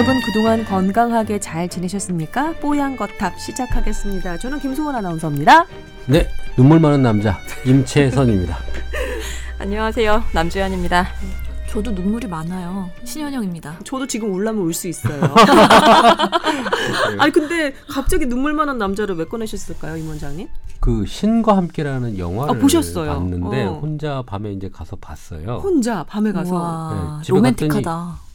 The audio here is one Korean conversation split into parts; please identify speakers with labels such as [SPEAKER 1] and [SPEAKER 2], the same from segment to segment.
[SPEAKER 1] 여러분 그동안 건강하게 잘 지내셨습니까? 뽀얀 거탑 시작하겠습니다. 저는 김소원 아나운서입니다.
[SPEAKER 2] 네, 눈물 많은 남자 임채선입니다.
[SPEAKER 3] 안녕하세요. 남주현입니다.
[SPEAKER 4] 저도 눈물이 많아요. 신현영입니다.
[SPEAKER 1] 저도 지금 울라면 울 수 있어요. 아니 근데 갑자기 눈물 많은 남자를 왜 꺼내셨을까요, 임 원장님?
[SPEAKER 2] 그 신과 함께라는 영화를
[SPEAKER 1] 아, 보셨어요?
[SPEAKER 2] 봤는데
[SPEAKER 1] 어.
[SPEAKER 2] 혼자 밤에 이제 가서 봤어요.
[SPEAKER 1] 혼자 밤에 가서
[SPEAKER 4] 와,
[SPEAKER 2] 네,
[SPEAKER 4] 로맨틱하다.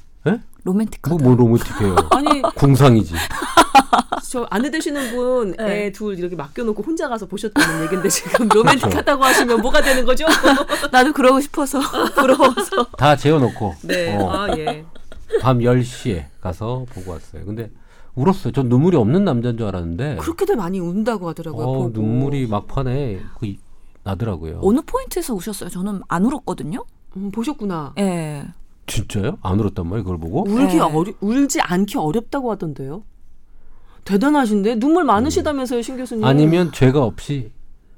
[SPEAKER 2] 예?
[SPEAKER 4] 로맨틱하다.
[SPEAKER 2] 뭐, 뭐 로맨틱해요.
[SPEAKER 1] 아니
[SPEAKER 2] 궁상이지.
[SPEAKER 1] 저 아내 되시는 분애
[SPEAKER 4] 네.
[SPEAKER 1] 둘 이렇게 맡겨놓고 혼자 가서 보셨다는 얘긴데 지금 로맨틱하다고 하시면 뭐가 되는 거죠?
[SPEAKER 4] 나도 그러고 싶어서.
[SPEAKER 1] 부러워서.
[SPEAKER 2] 다 재워놓고
[SPEAKER 1] 네.
[SPEAKER 2] 어,
[SPEAKER 1] 아 예.
[SPEAKER 2] 밤 10시에 가서 보고 왔어요. 근데 울었어요. 전 눈물이 없는 남자인 줄 알았는데
[SPEAKER 1] 그렇게들 많이 운다고 하더라고요.
[SPEAKER 2] 어,
[SPEAKER 1] 보고.
[SPEAKER 2] 눈물이 막판에 그 이- 나더라고요.
[SPEAKER 4] 어느 포인트에서 우셨어요? 저는 안 울었거든요.
[SPEAKER 1] 음, 보셨구나.
[SPEAKER 4] 예.
[SPEAKER 2] 진짜요? 안 울었단 말이에요. 그걸 보고?
[SPEAKER 1] 울기
[SPEAKER 4] 네.
[SPEAKER 1] 어려 울지 않기 어렵다고 하던데요. 대단하신데 눈물 많으시다면서요, 신 교수님.
[SPEAKER 2] 아니면 죄가 없이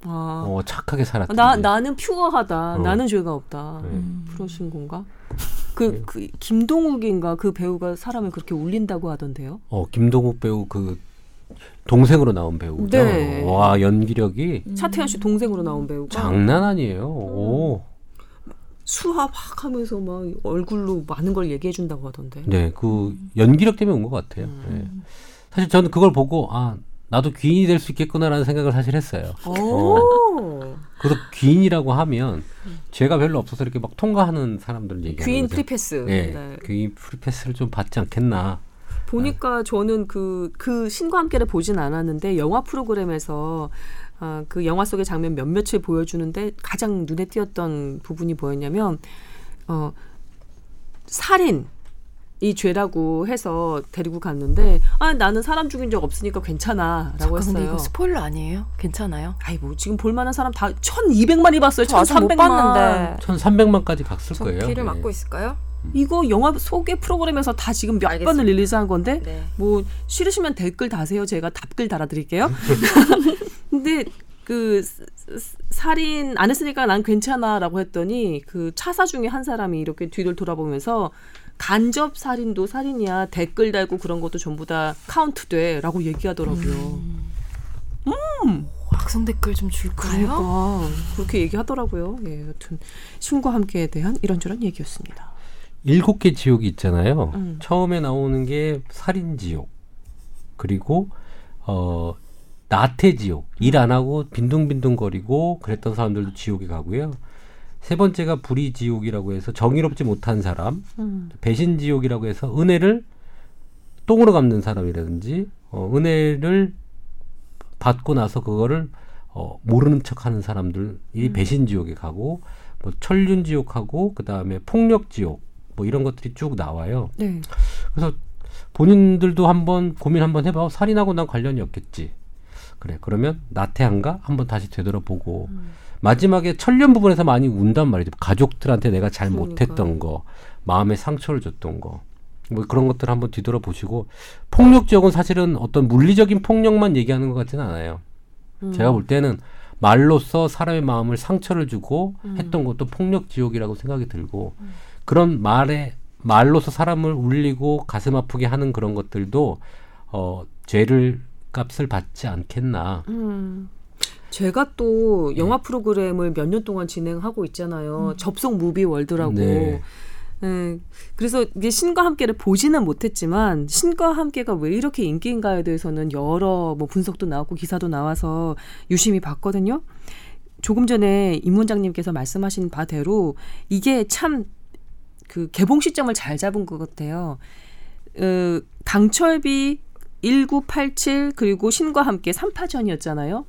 [SPEAKER 1] 아.
[SPEAKER 2] 어, 착하게 살았지.
[SPEAKER 1] 나 나는 퓨어하다.
[SPEAKER 2] 어.
[SPEAKER 1] 나는 죄가 없다.
[SPEAKER 2] 네.
[SPEAKER 4] 음.
[SPEAKER 1] 그러신 건가?
[SPEAKER 2] 네.
[SPEAKER 1] 그, 그 김동욱인가 그 배우가 사람을 그렇게 울린다고 하던데요.
[SPEAKER 2] 어 김동욱 배우 그 동생으로 나온 배우죠.
[SPEAKER 1] 네.
[SPEAKER 2] 와 연기력이
[SPEAKER 1] 차태현 씨 동생으로 나온 배우가
[SPEAKER 2] 장난 아니에요. 오.
[SPEAKER 1] 수화 막 하면서 막 얼굴로 많은 걸 얘기해 준다고 하던데.
[SPEAKER 2] 네, 그 연기력 때문에 온 것 같아요. 네. 사실 저는 그걸 보고 아 나도 귀인이 될 수 있겠구나라는 생각을 사실 했어요.
[SPEAKER 1] 오.
[SPEAKER 2] 그래서 귀인이라고 하면 죄가 별로 없어서 이렇게 막 통과하는 사람들 얘기하는
[SPEAKER 1] 귀인. free pass.
[SPEAKER 2] 네,
[SPEAKER 1] 네.
[SPEAKER 2] 귀인 free pass를 좀 받지 않겠나.
[SPEAKER 1] 보니까 저는 그, 그 신과 함께를 보진 않았는데 영화 프로그램에서 아, 그 영화 속의 장면 몇몇을 보여주는데 가장 눈에 띄었던 부분이 뭐였냐면 어, 살인 이 죄라고 해서 데리고 갔는데 아 나는 사람 죽인 적 없으니까 괜찮아라고
[SPEAKER 3] 잠깐 근데
[SPEAKER 1] 했어요.
[SPEAKER 3] 이거 스포일러 아니에요? 괜찮아요?
[SPEAKER 1] 아이 뭐 지금 볼 만한 사람 다 1,200만이 봤어요.
[SPEAKER 3] 저 아직 못
[SPEAKER 1] 1,300만.
[SPEAKER 3] 봤는데
[SPEAKER 2] 1,300만까지 갔을
[SPEAKER 3] 저
[SPEAKER 2] 거예요.
[SPEAKER 3] 귀를
[SPEAKER 2] 네.
[SPEAKER 3] 막고 있을까요?
[SPEAKER 1] 이거 영화 소개 프로그램에서 다 지금 몇
[SPEAKER 3] 알겠습니다.
[SPEAKER 1] 번을 릴리즈한 건데
[SPEAKER 3] 네.
[SPEAKER 1] 뭐 싫으시면 댓글 다세요. 제가 답글 달아드릴게요. 근데 그 살인 안 했으니까 난 괜찮아라고 했더니 그 차사 중에 한 사람이 이렇게 뒤를 돌아보면서 간접 살인도 살인이야 댓글 달고 그런 것도 전부 다 카운트돼라고 얘기하더라고요.
[SPEAKER 3] 악성 댓글 좀 줄까요?
[SPEAKER 1] 그러니까 그렇게 얘기하더라고요. 예, 여튼 신과 함께에 대한 이런저런 얘기였습니다.
[SPEAKER 2] 일곱 개 지옥이 있잖아요.
[SPEAKER 1] 음.
[SPEAKER 2] 처음에 나오는 게 살인 지옥, 그리고 어 나태 지옥, 일 안 하고 빈둥빈둥거리고 그랬던 사람들도 지옥에 가고요. 세 번째가 불의 지옥이라고 해서 정의롭지 못한 사람,
[SPEAKER 1] 음.
[SPEAKER 2] 배신 지옥이라고 해서 은혜를 똥으로 갚는 사람이라든지 어, 은혜를 받고 나서 그거를 어, 모르는 척하는 사람들이 배신 지옥에 가고 뭐 천륜 지옥하고 그 다음에 폭력 지옥 뭐 이런 것들이 쭉 나와요.
[SPEAKER 1] 네.
[SPEAKER 2] 그래서 본인들도 한번 고민 한번 해봐. 어, 살인하고 난 관련이 없겠지. 그래. 그러면 나태한가? 한번 다시 되돌아보고 마지막에 천련 부분에서 많이 운단 말이죠. 가족들한테 내가 잘
[SPEAKER 1] 그러니까요.
[SPEAKER 2] 못했던 거, 마음에 상처를 줬던 거. 뭐 그런 것들 한번 뒤돌아보시고 폭력 지역은 사실은 어떤 물리적인 폭력만 얘기하는 것 같지는 않아요.
[SPEAKER 1] 음.
[SPEAKER 2] 제가 볼 때는 말로써 사람의 마음을 상처를 주고 했던 것도 폭력 지옥이라고 생각이 들고 그런 말에 말로서 사람을 울리고 가슴 아프게 하는 그런 것들도 어 죄를 값을 받지 않겠나.
[SPEAKER 1] 음. 제가 또 영화 프로그램을 몇 년 동안 진행하고 있잖아요. 접속 무비 월드라고.
[SPEAKER 2] 네.
[SPEAKER 1] 네. 그래서 이게 신과 함께를 보지는 못했지만 신과 함께가 왜 이렇게 인기인가에 대해서는 여러 뭐 분석도 나왔고 기사도 나와서 유심히 봤거든요. 조금 전에 임 원장님께서 말씀하신 바대로 이게 참 그 개봉 시점을 잘 잡은 것 같아요. 어, 강철비 1987 그리고 신과 함께 3파전이었잖아요.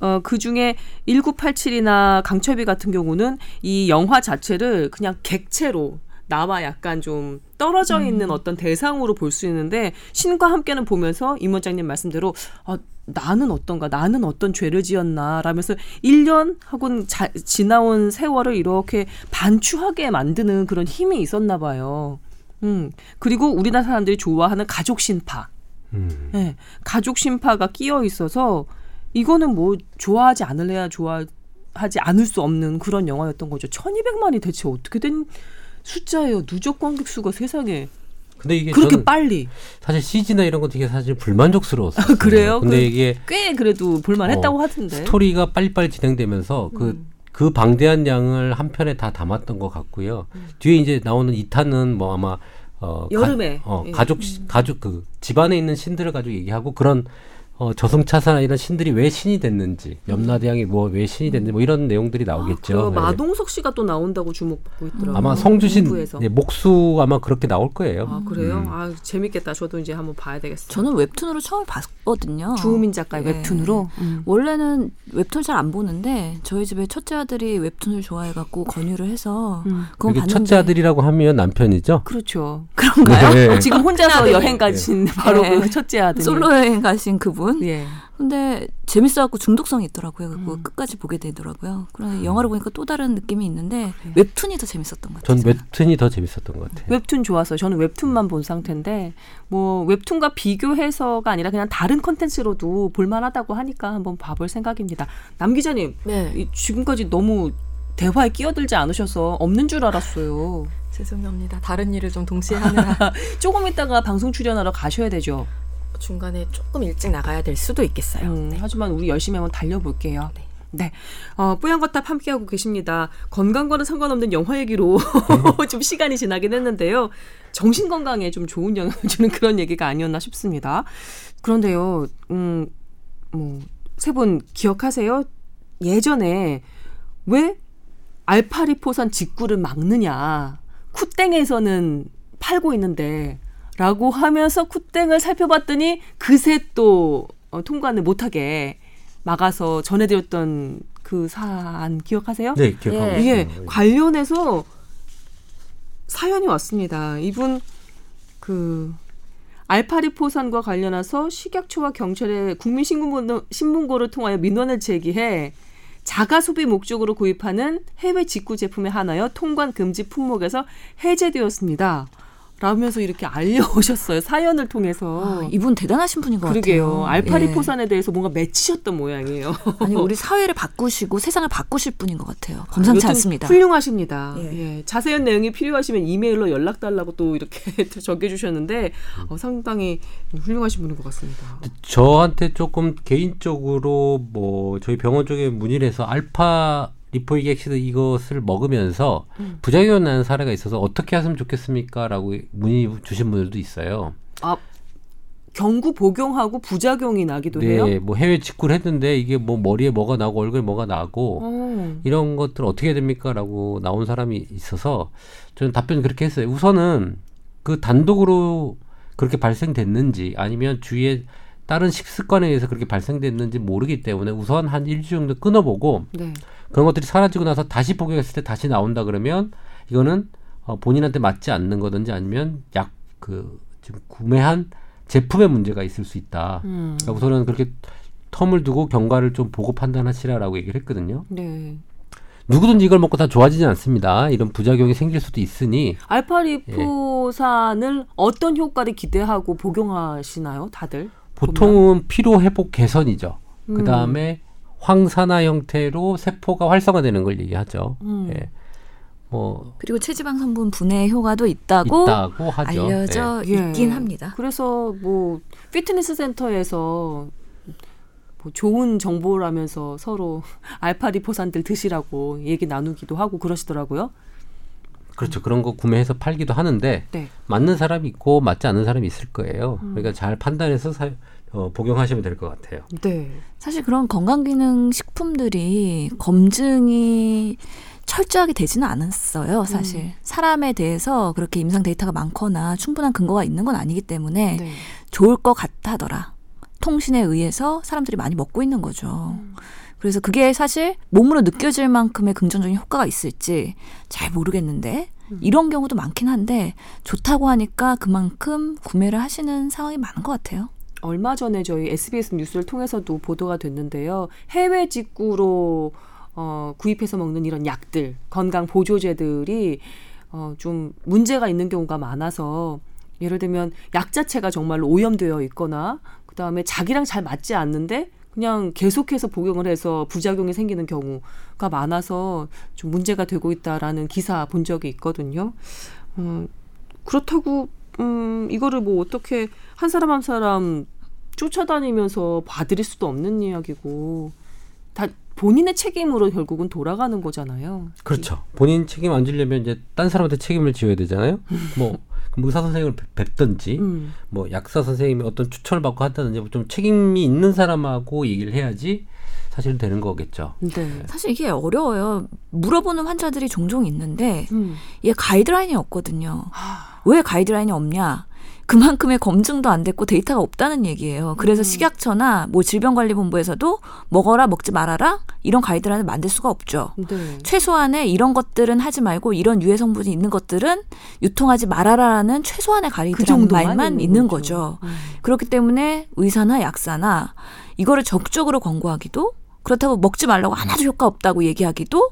[SPEAKER 1] 어, 그 중에 1987이나 강철비 같은 경우는 이 영화 자체를 그냥 객체로 나와 약간 좀 떨어져 있는 어떤 대상으로 볼 수 있는데 신과 함께는 보면서 임 원장님 말씀대로 아, 나는 어떤가 나는 어떤 죄를 지었나 라면서 1년 하고 자, 지나온 세월을 이렇게 반추하게 만드는 그런 힘이 있었나 봐요. 음. 그리고 우리나라 사람들이 좋아하는 가족 신파.
[SPEAKER 2] 음.
[SPEAKER 1] 네, 가족 신파가 끼어 있어서 이거는 뭐 좋아하지 않을래야 좋아하지 않을 수 없는 그런 영화였던 거죠. 1200만이 대체 어떻게 된 숫자예요. 누적 관객 수가 세상에.
[SPEAKER 2] 근데 이게
[SPEAKER 1] 그렇게 빨리.
[SPEAKER 2] 사실 CG나 이런 거 되게 사실 불만족스러웠어요.
[SPEAKER 1] 그래요?
[SPEAKER 2] 근데
[SPEAKER 1] 그-
[SPEAKER 2] 이게
[SPEAKER 1] 꽤 그래도 볼만했다고
[SPEAKER 2] 어,
[SPEAKER 1] 하던데.
[SPEAKER 2] 스토리가 빨리빨리 진행되면서 그,
[SPEAKER 1] 음.
[SPEAKER 2] 그 방대한 양을 한 편에 다 담았던 것 같고요. 뒤에 이제 나오는 2탄은 뭐 아마 어,
[SPEAKER 1] 여름에.
[SPEAKER 2] 가, 어,
[SPEAKER 1] 예.
[SPEAKER 2] 가족 시- 가족 그 집안에 있는 신들을 가지고 얘기하고 그런 어, 저승차사나 이런 신들이 왜 신이 됐는지 염라대왕이 뭐 왜 신이 됐는지 뭐 이런 내용들이
[SPEAKER 1] 그
[SPEAKER 2] 나오겠죠. 예.
[SPEAKER 1] 마동석 씨가 또 나온다고 주목받고 있더라고요.
[SPEAKER 2] 아마 성주신. 예, 목수 아마 그렇게 나올 거예요.
[SPEAKER 1] 아 그래요?
[SPEAKER 2] 음.
[SPEAKER 1] 아 재밌겠다. 저도 이제 한번 봐야 되겠어요.
[SPEAKER 4] 저는 웹툰으로 처음 봤거든요.
[SPEAKER 1] 주우민 작가의
[SPEAKER 4] 예.
[SPEAKER 1] 웹툰으로. 음.
[SPEAKER 4] 원래는 웹툰 잘 안 보는데 저희 집에 첫째 아들이 웹툰을 좋아해갖고 권유를 해서
[SPEAKER 1] 음.
[SPEAKER 4] 그건
[SPEAKER 2] 이게
[SPEAKER 4] 봤는데
[SPEAKER 2] 첫째 아들이라고 하면 남편이죠.
[SPEAKER 1] 그렇죠.
[SPEAKER 4] 그런가요?
[SPEAKER 2] 네.
[SPEAKER 1] 지금 혼자서 여행 가신 바로
[SPEAKER 4] 예.
[SPEAKER 1] 그 첫째 아들.
[SPEAKER 4] 솔로 여행 가신 그분.
[SPEAKER 1] 예.
[SPEAKER 4] 근데 재밌어갖고 중독성이 있더라고요. 그거
[SPEAKER 1] 음.
[SPEAKER 4] 끝까지 보게 되더라고요. 그런데 영화를 보니까 또 다른 느낌이 있는데 웹툰이 더 재밌었던
[SPEAKER 2] 것전
[SPEAKER 4] 같아요.
[SPEAKER 2] 웹툰이 더 재밌었던 것 같아요.
[SPEAKER 1] 웹툰 좋아서 저는 웹툰만 본 상태인데 뭐 웹툰과 비교해서가 아니라 그냥 다른 컨텐츠로도 볼만하다고 하니까 한번 봐볼 생각입니다. 남 기자님
[SPEAKER 3] 네.
[SPEAKER 1] 이 지금까지 너무 대화에 끼어들지 않으셔서 없는 줄 알았어요.
[SPEAKER 3] 죄송합니다. 다른 일을 좀 동시에 하느라
[SPEAKER 1] 조금 있다가 방송 출연하러 가셔야 되죠.
[SPEAKER 3] 중간에 조금 일찍 나가야 될 수도 있겠어요.
[SPEAKER 1] 음,
[SPEAKER 3] 네.
[SPEAKER 1] 하지만 우리 열심히 한번 달려볼게요.
[SPEAKER 3] 네.
[SPEAKER 1] 네. 어, 뽀얀거탑 함께하고 계십니다. 건강과는 상관없는 영화 얘기로 좀 시간이 지나긴 했는데요. 정신 건강에 좀 좋은 영향을 주는 그런 얘기가 아니었나 싶습니다. 그런데요, 음, 뭐, 세 분 기억하세요? 예전에 왜 알파리포산 직구를 막느냐. 쿠땡에서는 팔고 있는데 라고 하면서 쿠땡을 살펴봤더니 그새 또 어, 통관을 못하게 막아서 전해드렸던 그 사안 기억하세요?
[SPEAKER 2] 네, 기억하고
[SPEAKER 3] 예.
[SPEAKER 1] 이게. 관련해서 사연이 왔습니다. 이분 그 알파리포산과 관련해서 식약처와 경찰에 국민신문고 신문고를 통하여 민원을 제기해 자가 소비 목적으로 구입하는 해외 직구 제품에 한하여 통관 금지 품목에서 해제되었습니다. 라면서 이렇게 알려오셨어요. 사연을 통해서.
[SPEAKER 4] 아, 이분 대단하신 분인 것
[SPEAKER 1] 그러게요.
[SPEAKER 4] 같아요.
[SPEAKER 1] 알파리포산에 대해서 뭔가 맺히셨던 모양이에요.
[SPEAKER 4] 예. 아니 우리 사회를 바꾸시고 세상을 바꾸실 분인 것 같아요. 범상치
[SPEAKER 1] 여튼
[SPEAKER 4] 않습니다.
[SPEAKER 1] 훌륭하십니다.
[SPEAKER 4] 예.
[SPEAKER 1] 예. 자세한 내용이 필요하시면 이메일로 연락 달라고 또 이렇게 적어주셨는데 어, 상당히 훌륭하신 분인 것 같습니다.
[SPEAKER 2] 저한테 조금 개인적으로 뭐 저희 병원 쪽에 문의를 해서 알파 리포익 액시드 이것을 먹으면서
[SPEAKER 1] 음.
[SPEAKER 2] 부작용 나는 사례가 있어서 어떻게 하시면 좋겠습니까라고 문의 주신 분들도 있어요.
[SPEAKER 1] 아 경구 복용하고 부작용이 나기도 해요.
[SPEAKER 2] 네, 뭐 해외 직구를 했는데 이게 뭐 머리에 뭐가 나고 얼굴에 뭐가 나고
[SPEAKER 1] 어.
[SPEAKER 2] 이런 것들 어떻게 됩니까라고 나온 사람이 있어서 저는 답변 그렇게 했어요. 우선은 그 단독으로 그렇게 발생됐는지 아니면 주위에 다른 식습관에 의해서 그렇게 발생됐는지 모르기 때문에 우선 한 일주 정도 끊어보고
[SPEAKER 1] 네.
[SPEAKER 2] 그런 것들이 사라지고 나서 다시 복용했을 때 다시 나온다 그러면 이거는 어, 본인한테 맞지 않는 거든지 아니면 약 그 지금 구매한 제품에 문제가 있을 수 있다.
[SPEAKER 1] 음.
[SPEAKER 2] 그러니까 우선은 그렇게 텀을 두고 경과를 좀 보고 판단하시라라고 얘기를 했거든요.
[SPEAKER 1] 네.
[SPEAKER 2] 누구든지 이걸 먹고 다 좋아지지 않습니다. 이런 부작용이 생길 수도 있으니
[SPEAKER 1] 알파리포산을 어떤 효과를 기대하고 복용하시나요, 다들?
[SPEAKER 2] 보통은 피로 회복 개선이죠.
[SPEAKER 1] 음.
[SPEAKER 2] 그 다음에 황산화 형태로 세포가 활성화되는 걸 얘기하죠.
[SPEAKER 1] 음.
[SPEAKER 2] 예. 뭐
[SPEAKER 4] 그리고 체지방 성분 분해 효과도 있다고,
[SPEAKER 2] 있다고 하죠.
[SPEAKER 4] 알려져
[SPEAKER 1] 예.
[SPEAKER 4] 있긴 합니다.
[SPEAKER 1] 그래서 뭐 피트니스 센터에서 뭐 좋은 정보라면서 서로 알파리포산들 드시라고 얘기 나누기도 하고 그러시더라고요.
[SPEAKER 2] 예. 그렇죠. 그런 거 구매해서 팔기도 하는데
[SPEAKER 1] 네.
[SPEAKER 2] 맞는 사람이 있고 맞지 않는 사람이 있을 거예요.
[SPEAKER 1] 음.
[SPEAKER 2] 그러니까 잘 판단해서 사, 어, 복용하시면 될 것 같아요.
[SPEAKER 1] 네.
[SPEAKER 4] 사실 그런 건강기능 식품들이 검증이 철저하게 되지는 않았어요. 사실
[SPEAKER 1] 음.
[SPEAKER 4] 사람에 대해서 그렇게 임상 데이터가 많거나 충분한 근거가 있는 건 아니기 때문에
[SPEAKER 1] 네.
[SPEAKER 4] 좋을 것 같다더라. 통신에 의해서 사람들이 많이 먹고 있는 거죠. 그래서 그게 사실 몸으로 느껴질 만큼의 긍정적인 효과가 있을지 잘 모르겠는데 이런 경우도 많긴 한데 좋다고 하니까 그만큼 구매를 하시는 상황이 많은 것 같아요.
[SPEAKER 1] 얼마 전에 저희 SBS 뉴스를 통해서도 보도가 됐는데요. 해외 직구로 어, 구입해서 먹는 이런 약들, 건강 보조제들이 어, 좀 문제가 있는 경우가 많아서 예를 들면 약 자체가 정말로 오염되어 있거나 그 다음에 자기랑 잘 맞지 않는데 그냥 계속해서 복용을 해서 부작용이 생기는 경우가 많아서 좀 문제가 되고 있다라는 기사 본 적이 있거든요. 어, 그렇다고 음, 이거를 뭐 어떻게 한 사람 한 사람 쫓아다니면서 봐드릴 수도 없는 이야기고 다 본인의 책임으로 결국은 돌아가는 거잖아요.
[SPEAKER 2] 그렇죠. 본인 책임 안 지려면 이제 딴 사람한테 책임을 지어야 되잖아요. 뭐 그럼 의사 선생님을 뵙- 뵙든지
[SPEAKER 1] 음.
[SPEAKER 2] 뭐 약사 선생님이 어떤 추천을 받고 한다든지 뭐 좀 책임이 있는 사람하고 얘기를 해야지 사실 되는 거겠죠.
[SPEAKER 1] 네.
[SPEAKER 4] 사실 이게 어려워요. 물어보는 환자들이 종종 있는데
[SPEAKER 1] 음.
[SPEAKER 4] 얘 가이드라인이 없거든요. 왜 가이드라인이 없냐? 그만큼의 검증도 안 됐고 데이터가 없다는 얘기예요. 그래서 식약처나 뭐 질병관리본부에서도 먹어라 먹지 말아라 이런 가이드라인을 만들 수가 없죠.
[SPEAKER 1] 네.
[SPEAKER 4] 최소한의 이런 것들은 하지 말고 이런 유해 성분이 있는 것들은 유통하지 말아라라는 최소한의
[SPEAKER 1] 그
[SPEAKER 4] 가이드라인
[SPEAKER 1] 정도만
[SPEAKER 4] 말만 있는 거죠.
[SPEAKER 1] 음.
[SPEAKER 4] 그렇기 때문에 의사나 약사나 이거를 적극적으로 권고하기도 그렇다고 먹지 말라고 하나도 효과 없다고 얘기하기도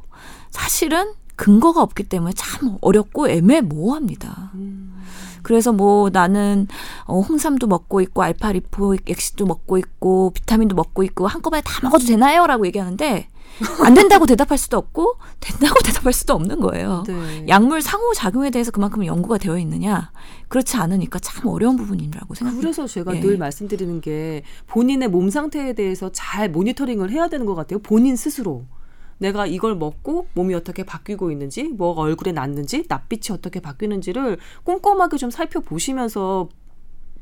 [SPEAKER 4] 사실은 근거가 없기 때문에 참 어렵고 애매모호합니다.
[SPEAKER 1] 음.
[SPEAKER 4] 그래서 뭐 나는 어, 홍삼도 먹고 있고 알파 리포익 액시도 먹고 있고 비타민도 먹고 있고 한꺼번에 다 먹어도 되나요?라고 얘기하는데 안 된다고 대답할 수도 없고 된다고 대답할 수도 없는 거예요.
[SPEAKER 1] 네.
[SPEAKER 4] 약물 상호 작용에 대해서 그만큼 연구가 되어 있느냐 그렇지 않으니까 참 어려운 부분이라고 생각합니다.
[SPEAKER 1] 그래서 제가
[SPEAKER 4] 예.
[SPEAKER 1] 늘 말씀드리는 게 본인의 몸 상태에 대해서 잘 모니터링을 해야 되는 것 같아요. 본인 스스로. 내가 이걸 먹고 몸이 어떻게 바뀌고 있는지, 뭐가 얼굴에 났는지, 낯빛이 어떻게 바뀌는지를 꼼꼼하게 좀 살펴보시면서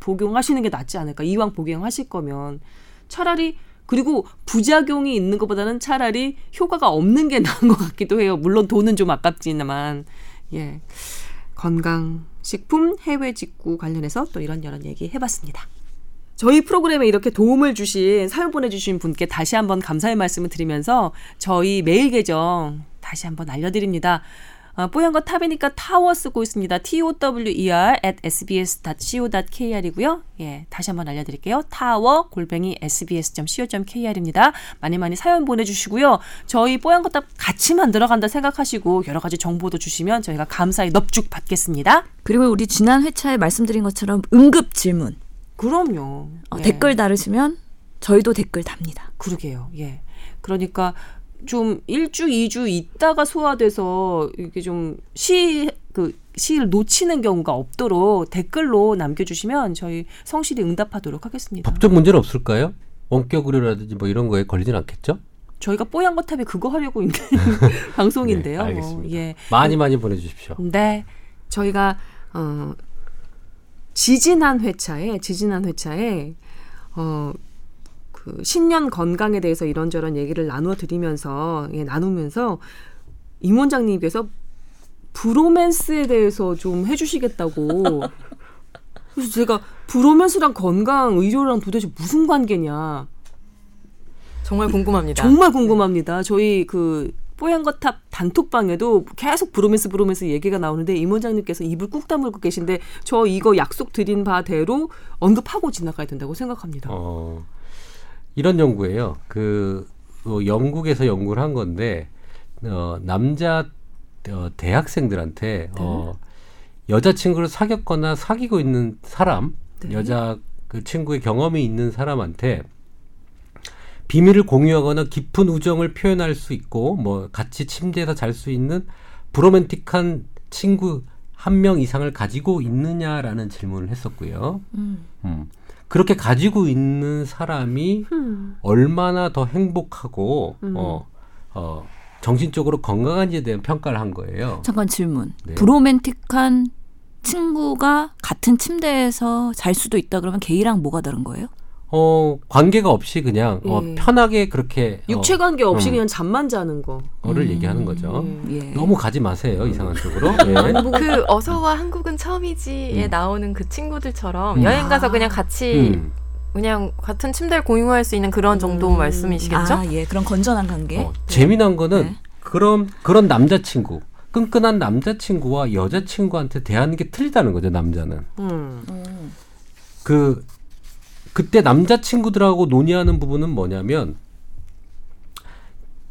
[SPEAKER 1] 복용하시는 게 낫지 않을까. 이왕 복용하실 거면 차라리 그리고 부작용이 있는 것보다는 차라리 효과가 없는 게 나은 것 같기도 해요. 물론 돈은 좀 아깝지만 예 건강 식품 해외 직구 관련해서 또 이런저런 얘기 해봤습니다. 저희 프로그램에 이렇게 도움을 주신 사연 보내주신 분께 다시 한번 감사의 말씀을 드리면서 저희 메일 계정 다시 한번 알려드립니다. 어, 뽀얀 거 탑이니까 타워 쓰고 있습니다. tower at sbs.co.kr이고요. 예, 다시 한번 알려드릴게요. 타워 골뱅이 sbs.co.kr입니다. 많이 많이 사연 보내주시고요. 저희 뽀얀 거탑 같이 만들어간다 생각하시고 여러 가지 정보도 주시면 저희가 감사히 넙죽 받겠습니다.
[SPEAKER 4] 그리고 우리 지난 회차에 말씀드린 것처럼 응급 질문
[SPEAKER 1] 그럼요.
[SPEAKER 4] 어,
[SPEAKER 1] 예.
[SPEAKER 4] 댓글 달으시면 저희도 댓글 답니다.
[SPEAKER 1] 그러게요. 예. 그러니까 좀 일주, 이주 있다가 소화돼서 이게 좀 시, 그, 시를 놓치는 경우가 없도록 댓글로 남겨주시면 저희 성실히 응답하도록 하겠습니다.
[SPEAKER 2] 법적 문제는 없을까요? 원격 의료라든지 뭐 이런 거에 걸리진 않겠죠?
[SPEAKER 1] 저희가 뽀얀 거탑에 그거 하려고 있는 방송인데요.
[SPEAKER 2] 네, 알겠습니다.
[SPEAKER 1] 뭐, 예.
[SPEAKER 2] 많이 많이 보내주십시오.
[SPEAKER 1] 네. 저희가, 어, 지지난 회차에, 지지난 회차에, 어, 그 신년 건강에 대해서 이런저런 얘기를 나누어 드리면서, 예, 나누면서 임 원장님께서 브로맨스에 대해서 좀 해주시겠다고. 그래서 제가 브로맨스랑 건강 의료랑 도대체 무슨 관계냐.
[SPEAKER 3] 정말 궁금합니다.
[SPEAKER 1] 정말 궁금합니다. 저희 그 뽀얀거탑 단톡방에도 계속 브로맨스 브로맨스 얘기가 나오는데 임 원장님께서 입을 꾹 다물고 계신데 저 이거 약속 드린 바대로 언급하고 지나가야 된다고 생각합니다.
[SPEAKER 2] 어, 이런 연구예요. 그 어, 영국에서 연구를 한 건데 어, 남자 어, 대학생들한테 어, 여자친구를 사귀었거나 사귀고 있는 사람,
[SPEAKER 1] 네.
[SPEAKER 2] 여자 그 친구의 경험이 있는 사람한테 비밀을 공유하거나 깊은 우정을 표현할 수 있고 뭐 같이 침대에서 잘 수 있는 브로맨틱한 친구 한 명 이상을 가지고 있느냐라는 질문을 했었고요.
[SPEAKER 4] 음.
[SPEAKER 2] 음. 그렇게 가지고 있는 사람이
[SPEAKER 1] 음.
[SPEAKER 2] 얼마나 더 행복하고
[SPEAKER 1] 음.
[SPEAKER 2] 어, 어, 정신적으로 건강한지에 대한 평가를 한 거예요.
[SPEAKER 4] 잠깐 질문.
[SPEAKER 2] 네.
[SPEAKER 4] 브로맨틱한 친구가 같은 침대에서 잘 수도 있다 그러면 게이랑 뭐가 다른 거예요?
[SPEAKER 2] 어, 관계가 없이 그냥 어,
[SPEAKER 1] 예.
[SPEAKER 2] 편하게 그렇게
[SPEAKER 1] 육체 관계 없이
[SPEAKER 2] 음.
[SPEAKER 1] 그냥 잠만 자는 거.
[SPEAKER 2] 어, 를 얘기하는 거죠.
[SPEAKER 1] 예.
[SPEAKER 4] 예.
[SPEAKER 2] 너무 가지 마세요 이상한 쪽으로. 예.
[SPEAKER 3] 그 어서와 한국은 처음이지에
[SPEAKER 2] 음.
[SPEAKER 3] 나오는 그 친구들처럼
[SPEAKER 2] 음.
[SPEAKER 3] 여행 가서 그냥 같이
[SPEAKER 2] 음.
[SPEAKER 3] 그냥 같은 침대를 공유할 수 있는 그런 정도
[SPEAKER 1] 음.
[SPEAKER 3] 말씀이시겠죠?
[SPEAKER 4] 아, 예. 그런 건전한 관계.
[SPEAKER 2] 어, 재미난 거는
[SPEAKER 4] 네.
[SPEAKER 2] 그런 그런 남자친구 끈끈한 남자친구와 여자친구한테 대하는 게 틀리다는 거죠 남자는.
[SPEAKER 1] 음.
[SPEAKER 4] 음.
[SPEAKER 2] 그 그때 남자친구들하고 논의하는 부분은 뭐냐면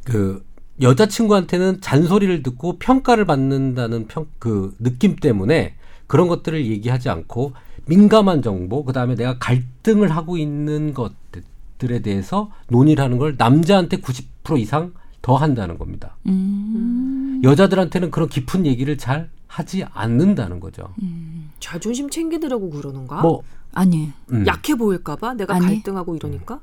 [SPEAKER 2] 그 여자친구한테는 잔소리를 듣고 평가를 받는다는 평 그 느낌 때문에 그런 것들을 얘기하지 않고 민감한 정보 그 다음에 내가 갈등을 하고 있는 것들에 대해서 논의를 하는 걸 남자한테 90% 이상 더 한다는 겁니다.
[SPEAKER 4] 음.
[SPEAKER 2] 여자들한테는 그런 깊은 얘기를 잘 하지 않는다는 거죠.
[SPEAKER 1] 자존심 챙기느라고 그러는가?
[SPEAKER 2] 뭐
[SPEAKER 1] 아?
[SPEAKER 2] 음.
[SPEAKER 1] 약해 보일까봐 내가
[SPEAKER 4] 아니.
[SPEAKER 1] 갈등하고 이러니까.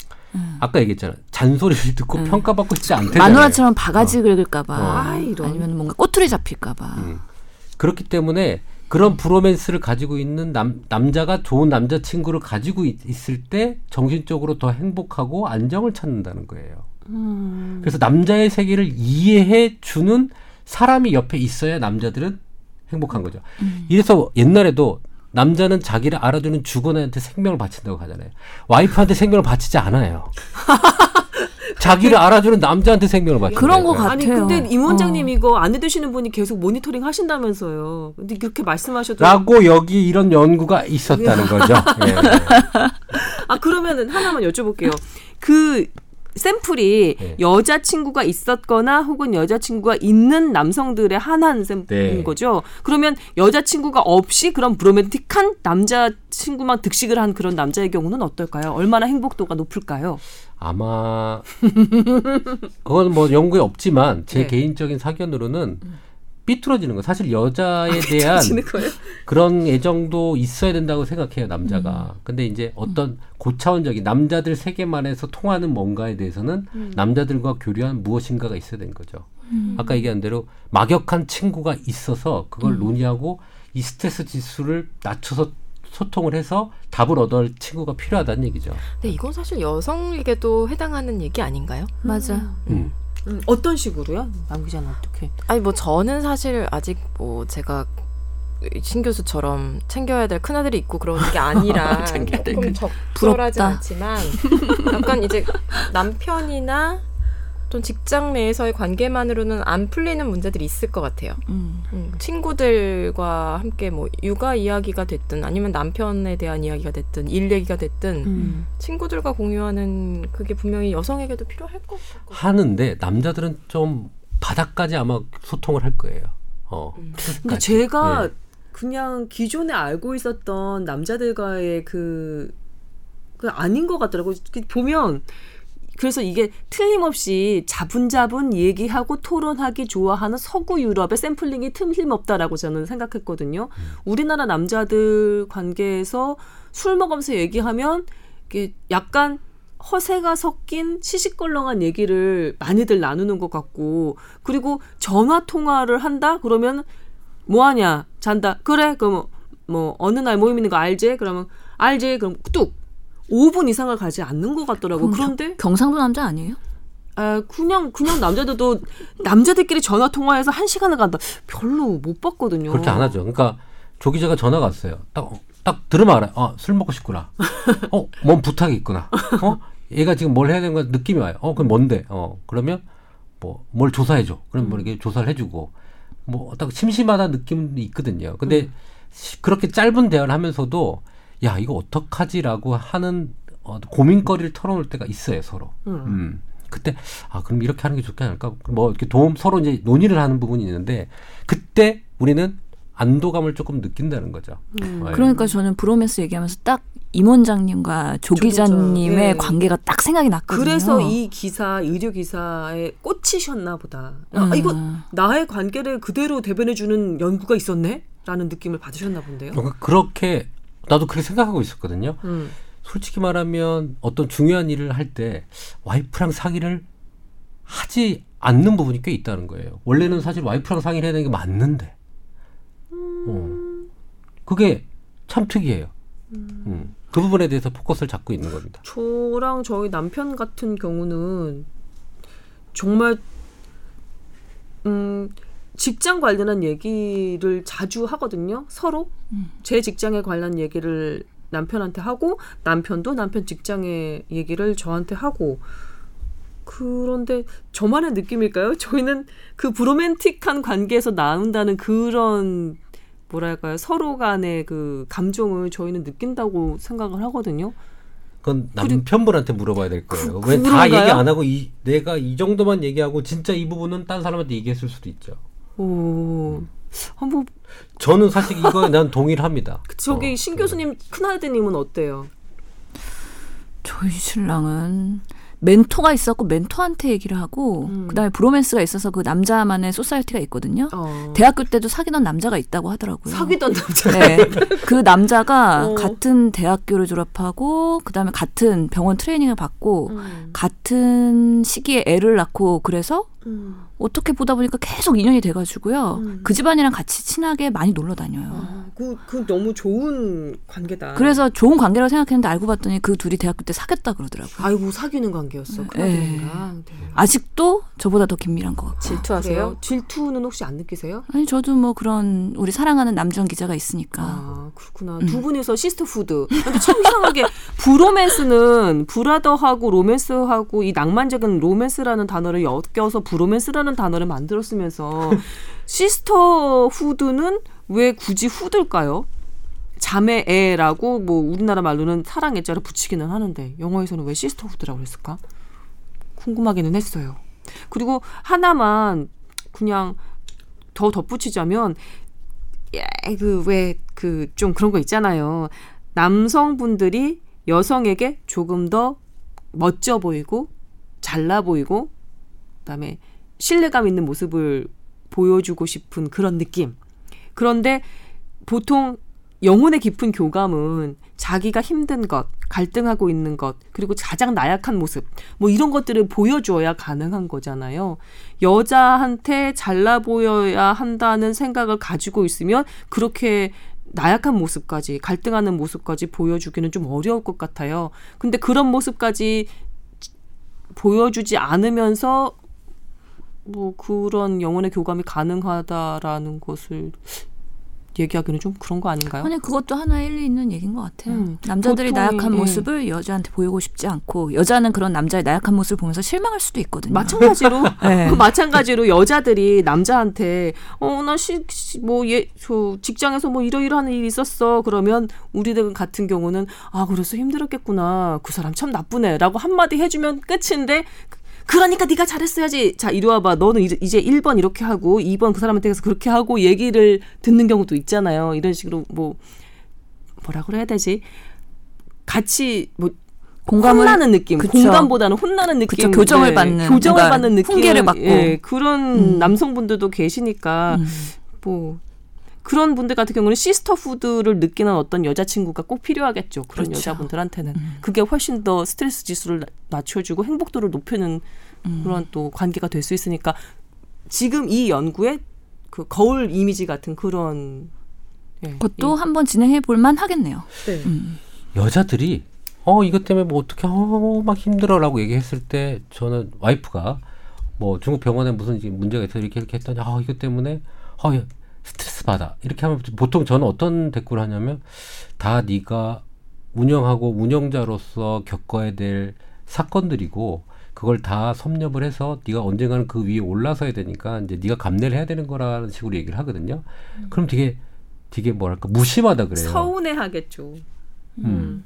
[SPEAKER 2] 아까 얘기했잖아. 잔소리를 듣고
[SPEAKER 4] 음.
[SPEAKER 2] 평가받고 싶지 않대잖아요.
[SPEAKER 4] 마누라처럼 바가지 긁을까봐
[SPEAKER 1] 아, 이런.
[SPEAKER 4] 아니면 뭔가 꼬투리 잡힐까봐.
[SPEAKER 2] 음. 그렇기 때문에 그런 브로맨스를 가지고 있는 남, 남자가 좋은 남자친구를 가지고 있, 을때 정신적으로 더 행복하고 안정을 찾는다는 거예요.
[SPEAKER 1] 음.
[SPEAKER 2] 그래서 남자의 세계를 이해해 주는 사람이 옆에 있어야 남자들은 행복한 거죠. 이래서 옛날에도 남자는 자기를 알아주는 주거나한테 생명을 바친다고 하잖아요. 와이프한테 생명을 바치지 않아요. 자기를 알아주는 남자한테 생명을 바친다.
[SPEAKER 4] 그런 거 같아요.
[SPEAKER 1] 아니 근데 임 원장님
[SPEAKER 4] 어.
[SPEAKER 1] 이거 안내 되시는 분이 계속 모니터링 하신다면서요. 근데 그렇게 말씀하셔도
[SPEAKER 2] 라고 여기 이런 연구가 있었다는 거죠. 예.
[SPEAKER 1] 아 그러면은 하나만 여쭤볼게요. 그 샘플이
[SPEAKER 2] 네.
[SPEAKER 1] 여자친구가 있었거나 혹은 여자친구가 있는 남성들의 한한 샘플인
[SPEAKER 2] 네.
[SPEAKER 1] 거죠. 그러면 여자친구가 없이 그런 브로맨틱한 남자친구만 득식을 한 그런 남자의 경우는 어떨까요? 얼마나 행복도가 높을까요?
[SPEAKER 2] 아마 그건 뭐 연구에 없지만 제
[SPEAKER 1] 네.
[SPEAKER 2] 개인적인 사견으로는 삐뚤어지는 거. 사실 여자에 대한
[SPEAKER 1] 지는 거예요?
[SPEAKER 2] 그런 애정도 있어야 된다고 생각해요 남자가. 근데 이제 어떤 고차원적인 남자들 세계만에서 통하는 뭔가에 대해서는 남자들과 교류한 무엇인가가 있어야 되는 거죠. 아까 얘기한 대로 막역한 친구가 있어서 그걸 논의하고 이 스트레스 지수를 낮춰서 소통을 해서 답을 얻을 친구가 필요하다는 얘기죠.
[SPEAKER 3] 근데 이건 사실 여성에게도 해당하는 얘기 아닌가요?
[SPEAKER 4] 맞아.
[SPEAKER 2] 음.
[SPEAKER 1] 음, 어떤 식으로요? 남 기자는 어떻게?
[SPEAKER 3] 아니 뭐 저는 사실 아직 뭐 제가 신 교수처럼 챙겨야 될 큰아들이 있고 그런 게 아니라 조금
[SPEAKER 4] 부럽다.
[SPEAKER 3] 않지만 약간 이제 남편이나 좀 직장 내에서의 관계만으로는 안 풀리는 문제들이 있을 것 같아요.
[SPEAKER 4] 음.
[SPEAKER 3] 음, 친구들과 함께 뭐 육아 이야기가 됐든 아니면 남편에 대한 이야기가 됐든 일 얘기가 됐든
[SPEAKER 1] 음.
[SPEAKER 3] 친구들과 공유하는 그게 분명히 여성에게도 필요할 것 같고
[SPEAKER 2] 하는데 남자들은 좀 바닥까지 아마 소통을 할 거예요. 어.
[SPEAKER 1] 근데
[SPEAKER 2] 끝까지.
[SPEAKER 1] 제가
[SPEAKER 2] 예.
[SPEAKER 1] 그냥 기존에 알고 있었던 남자들과의 그, 그 아닌 것 같더라고요. 그 보면 그래서 이게 틀림없이 자분자분 얘기하고 토론하기 좋아하는 서구 유럽의 샘플링이 틀림없다라고 저는 생각했거든요. 우리나라 남자들 관계에서 술 먹으면서 얘기하면 이게 약간 허세가 섞인 시시껄렁한 얘기를 많이들 나누는 것 같고 그리고 전화 통화를 한다? 그러면 뭐 하냐? 잔다. 그래? 그럼 뭐, 뭐 어느 날 모임 있는 거 알지? 그러면 알지. 그럼 뚝 5분 이상을 가지 않는 것 같더라고 그런데
[SPEAKER 4] 경상도 남자 아니에요?
[SPEAKER 1] 아 그냥 그냥 남자들도 남자들끼리 전화 통화해서 한 시간을 간다 별로 못 봤거든요
[SPEAKER 2] 그렇게 안 하죠. 그러니까 조 기자가 전화가 왔어요. 딱, 딱 들으면 알아요. 어, 술 먹고 싶구나. 어, 뭔 부탁이 있구나. 어, 얘가 지금 뭘 해야 되는 거 느낌이 와요. 어, 그럼 뭔데? 어, 그러면 뭐, 뭘 조사해줘. 그럼 뭐 이렇게 조사를 해주고, 뭐, 딱 심심하다 느낌도 있거든요. 근데 시- 그렇게 짧은 대화를 하면서도, 야, 이거 어떡하지라고 하는 어, 고민거리를 털어놓을 때가 있어요, 서로.
[SPEAKER 1] 음.
[SPEAKER 2] 음. 그때 아 그럼 이렇게 하는 게 좋지 않을까? 뭐 이렇게 도움 서로 이제 논의를 하는 부분이 있는데 그때 우리는 안도감을 조금 느낀다는 거죠.
[SPEAKER 1] 음.
[SPEAKER 2] 예.
[SPEAKER 4] 그러니까 저는 브로맨스 얘기하면서 딱 임 원장님과
[SPEAKER 1] 조조 기자,
[SPEAKER 4] 기자님의
[SPEAKER 1] 예.
[SPEAKER 4] 관계가 딱 생각이 났거든요.
[SPEAKER 1] 그래서 이 기사 의료 기사에 꽂히셨나 보다. 아,
[SPEAKER 4] 음.
[SPEAKER 1] 이거 나의 관계를 그대로 대변해 주는 연구가 있었네? 라는 느낌을 받으셨나 본데요.
[SPEAKER 2] 그러니까 그렇게 나도 그렇게 생각하고 있었거든요.
[SPEAKER 1] 음.
[SPEAKER 2] 솔직히 말하면 어떤 중요한 일을 할 때 와이프랑 상의를 하지 않는 부분이 꽤 있다는 거예요. 원래는 사실 와이프랑 상의를 해야 되는 게 맞는데. 어. 그게 참 특이해요. 음. 그 부분에 대해서 포커스를 잡고 있는 겁니다.
[SPEAKER 1] 저랑 저희 남편 같은 경우는 정말 음 직장 관련한 얘기를 자주 하거든요. 서로 제 직장에 관련 얘기를 남편한테 하고 남편도 남편 직장의 얘기를 저한테 하고 그런데 저만의 느낌일까요? 저희는 그 브로맨틱한 관계에서 나온다는 그런 뭐랄까요 서로 간의 그 감정을 저희는 느낀다고 생각을 하거든요.
[SPEAKER 2] 그건 남편분한테 물어봐야 될 거예요.
[SPEAKER 1] 그-
[SPEAKER 2] 왜 다? 얘기 안 하고 이 내가 이 정도만 얘기하고 진짜 이 부분은 딴 사람한테 얘기했을 수도 있죠.
[SPEAKER 1] 오, 한번
[SPEAKER 2] 저는 사실 이거에 난 동의를 합니다.
[SPEAKER 1] 저기 신
[SPEAKER 2] 그-
[SPEAKER 1] 교수님 큰 아드님은 어때요?
[SPEAKER 4] 저희 신랑은 멘토가 있었고 멘토한테 얘기를 하고
[SPEAKER 1] 음.
[SPEAKER 4] 그다음에 브로맨스가 있어서 그 남자만의 society가 있거든요.
[SPEAKER 1] 어.
[SPEAKER 4] 대학교 때도 사귀던 남자가 있다고 하더라고요.
[SPEAKER 1] 사귀던 남자.
[SPEAKER 4] 네. 그 남자가
[SPEAKER 1] 어.
[SPEAKER 4] 같은 대학교를 졸업하고 그다음에 같은 병원 트레이닝을 받고
[SPEAKER 1] 음.
[SPEAKER 4] 같은 시기에 애를 낳고 그래서
[SPEAKER 1] 음.
[SPEAKER 4] 어떻게 보다 보니까 계속 인연이 돼가지고요.
[SPEAKER 1] 음.
[SPEAKER 4] 그 집안이랑 같이 친하게 많이 놀러 다녀요.
[SPEAKER 1] 아, 그, 그 너무 좋은 관계다.
[SPEAKER 4] 그래서 좋은 관계라고 생각했는데 알고 봤더니 그 둘이 대학교 때 사귀었다 그러더라고요.
[SPEAKER 1] 아이고 사귀는 관계였어.
[SPEAKER 4] 네.
[SPEAKER 1] 큰아들이랑. 네.
[SPEAKER 4] 아직도 저보다 더 긴밀한 것 같고.
[SPEAKER 3] 질투하세요?
[SPEAKER 1] 그래요? 질투는 혹시 안 느끼세요?
[SPEAKER 4] 아니 저도 뭐 그런 우리 사랑하는 남주현 기자가 있으니까.
[SPEAKER 1] 아 그렇구나.
[SPEAKER 4] 음.
[SPEAKER 1] 두 분이서 sisterhood. 근데 참 이상하게 브로맨스는 brother하고 로맨스하고 이 낭만적인 로맨스라는 단어를 엮여서 브로맨스라는 단어를 만들었으면서 sisterhood는 왜 굳이 후드일까요? 자매애라고 뭐 우리나라 말로는 사랑 애자를 붙이기는 하는데 영어에서는 왜 시스터 후드라고 했을까? 궁금하기는 했어요. 그리고 하나만 그냥 더 덧붙이자면 그 왜 그 좀 그런 거 있잖아요. 남성분들이 여성에게 조금 더 멋져 보이고 잘나 보이고 그다음에 신뢰감 있는 모습을 보여주고 싶은 그런 느낌. 그런데 보통 영혼의 깊은 교감은 자기가 힘든 것, 갈등하고 있는 것, 그리고 가장 나약한 모습, 뭐 이런 것들을 보여줘야 가능한 거잖아요. 여자한테 잘나 보여야 한다는 생각을 가지고 있으면 그렇게 나약한 모습까지, 갈등하는 모습까지 보여주기는 좀 어려울 것 같아요. 근데 그런 모습까지 보여주지 않으면서 뭐 그런 영혼의 교감이 가능하다라는 것을 얘기하기는 좀 그런 거 아닌가요?
[SPEAKER 4] 아니 그것도 하나 일리 있는 얘기인 것 같아요.
[SPEAKER 1] 음,
[SPEAKER 4] 남자들이
[SPEAKER 1] 보통이,
[SPEAKER 4] 나약한
[SPEAKER 1] 예.
[SPEAKER 4] 모습을 여자한테 보이고 싶지 않고 여자는 그런 남자의 나약한 모습을 보면서 실망할 수도 있거든요.
[SPEAKER 1] 마찬가지로
[SPEAKER 4] 네.
[SPEAKER 1] 마찬가지로 여자들이 남자한테 어나뭐예저 직장에서 뭐 이러이러한 일이 있었어 그러면 우리들 같은 경우는 아 그래서 힘들었겠구나 그 사람 참 나쁘네라고 한마디 해주면 끝인데 그러니까 네가 잘했어야지. 자 이리 와봐. 너는 이제- 이제 1번 이렇게 하고 2번 그 사람한테 가서 그렇게 하고 얘기를 듣는 경우도 있잖아요. 이런 식으로 뭐 뭐라 그래야 되지? 같이 뭐
[SPEAKER 4] 공감을
[SPEAKER 1] 혼나는 느낌,
[SPEAKER 4] 그쵸.
[SPEAKER 1] 공감보다는 혼나는 느낌,
[SPEAKER 4] 그쵸, 교정을 받는,
[SPEAKER 1] 교정을 받는 느낌,
[SPEAKER 4] 훈계를 받고.
[SPEAKER 1] 예, 그런
[SPEAKER 4] 음.
[SPEAKER 1] 남성분들도 계시니까
[SPEAKER 4] 음.
[SPEAKER 1] 뭐 그런 분들 같은 경우는 시스터후드를 느끼는 어떤 여자친구가 꼭 필요하겠죠. 그런
[SPEAKER 4] 그렇죠.
[SPEAKER 1] 여자분들한테는
[SPEAKER 4] 음.
[SPEAKER 1] 그게 훨씬 더 스트레스 지수를 나- 낮춰주고 행복도를 높이는
[SPEAKER 4] 음.
[SPEAKER 1] 그런 또 관계가 될 수 있으니까 지금 이 연구에 그 거울 이미지 같은 그런 예,
[SPEAKER 4] 그것도 한번 진행해 볼만 하겠네요.
[SPEAKER 1] 이- 네.
[SPEAKER 4] 음.
[SPEAKER 2] 여자들이 어 이것 때문에 뭐 어떻게 어막 힘들어라고 얘기했을 때 저는 와이프가 뭐 중국 병원에 무슨 이제 문제가 있어 이렇게 이렇게 했더니 아 이것 때문에 어 야, 스트레스 받아 이렇게 하면 보통 저는 어떤 댓글을 하냐면 다 네가 운영하고 운영자로서 겪어야 될 사건들이고 그걸 다 섭렵을 해서 네가 언젠가는 그 위에 올라서야 되니까 이제 네가 감내를 해야 되는 거라는 식으로 얘기를 하거든요. 그럼 되게 되게 뭐랄까 무심하다 그래요.
[SPEAKER 1] 서운해하겠죠.
[SPEAKER 2] 음.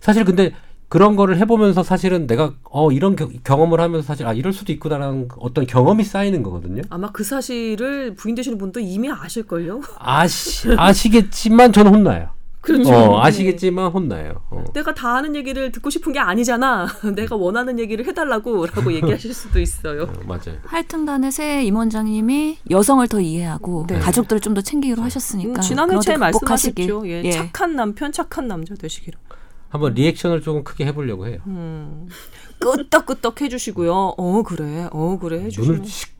[SPEAKER 2] 사실 근데 그런 거를 해보면서 사실은 내가 어 이런 겨- 경험을 하면서 사실 아 이럴 수도 있구나라는 어떤 경험이 쌓이는 거거든요.
[SPEAKER 1] 아마 그 사실을 부인 되시는 분도 이미 아실걸요?
[SPEAKER 2] 아시 아시겠지만 저는 혼나요.
[SPEAKER 1] 그렇죠.
[SPEAKER 2] 어 아시겠지만 혼나요. 어.
[SPEAKER 1] 내가 다 아는 얘기를 듣고 싶은 게 아니잖아. 내가 원하는 얘기를 해달라고라고 얘기하실 수도 있어요.
[SPEAKER 2] 어, 맞아요.
[SPEAKER 4] 하여튼간에 새 임원장님이 여성을 더 이해하고
[SPEAKER 1] 네.
[SPEAKER 4] 가족들을 좀 더 챙기기로 하셨으니까
[SPEAKER 1] 음, 지난 회차에. 말씀하셨죠. 예,
[SPEAKER 4] 예.
[SPEAKER 1] 착한 남편, 착한 남자 되시기로.
[SPEAKER 2] 한번 리액션을 조금 크게 해보려고 해요.
[SPEAKER 1] 음. 끄떡끄떡 해주시고요. 어 그래, 어 그래 해주시면.
[SPEAKER 2] 눈을 씩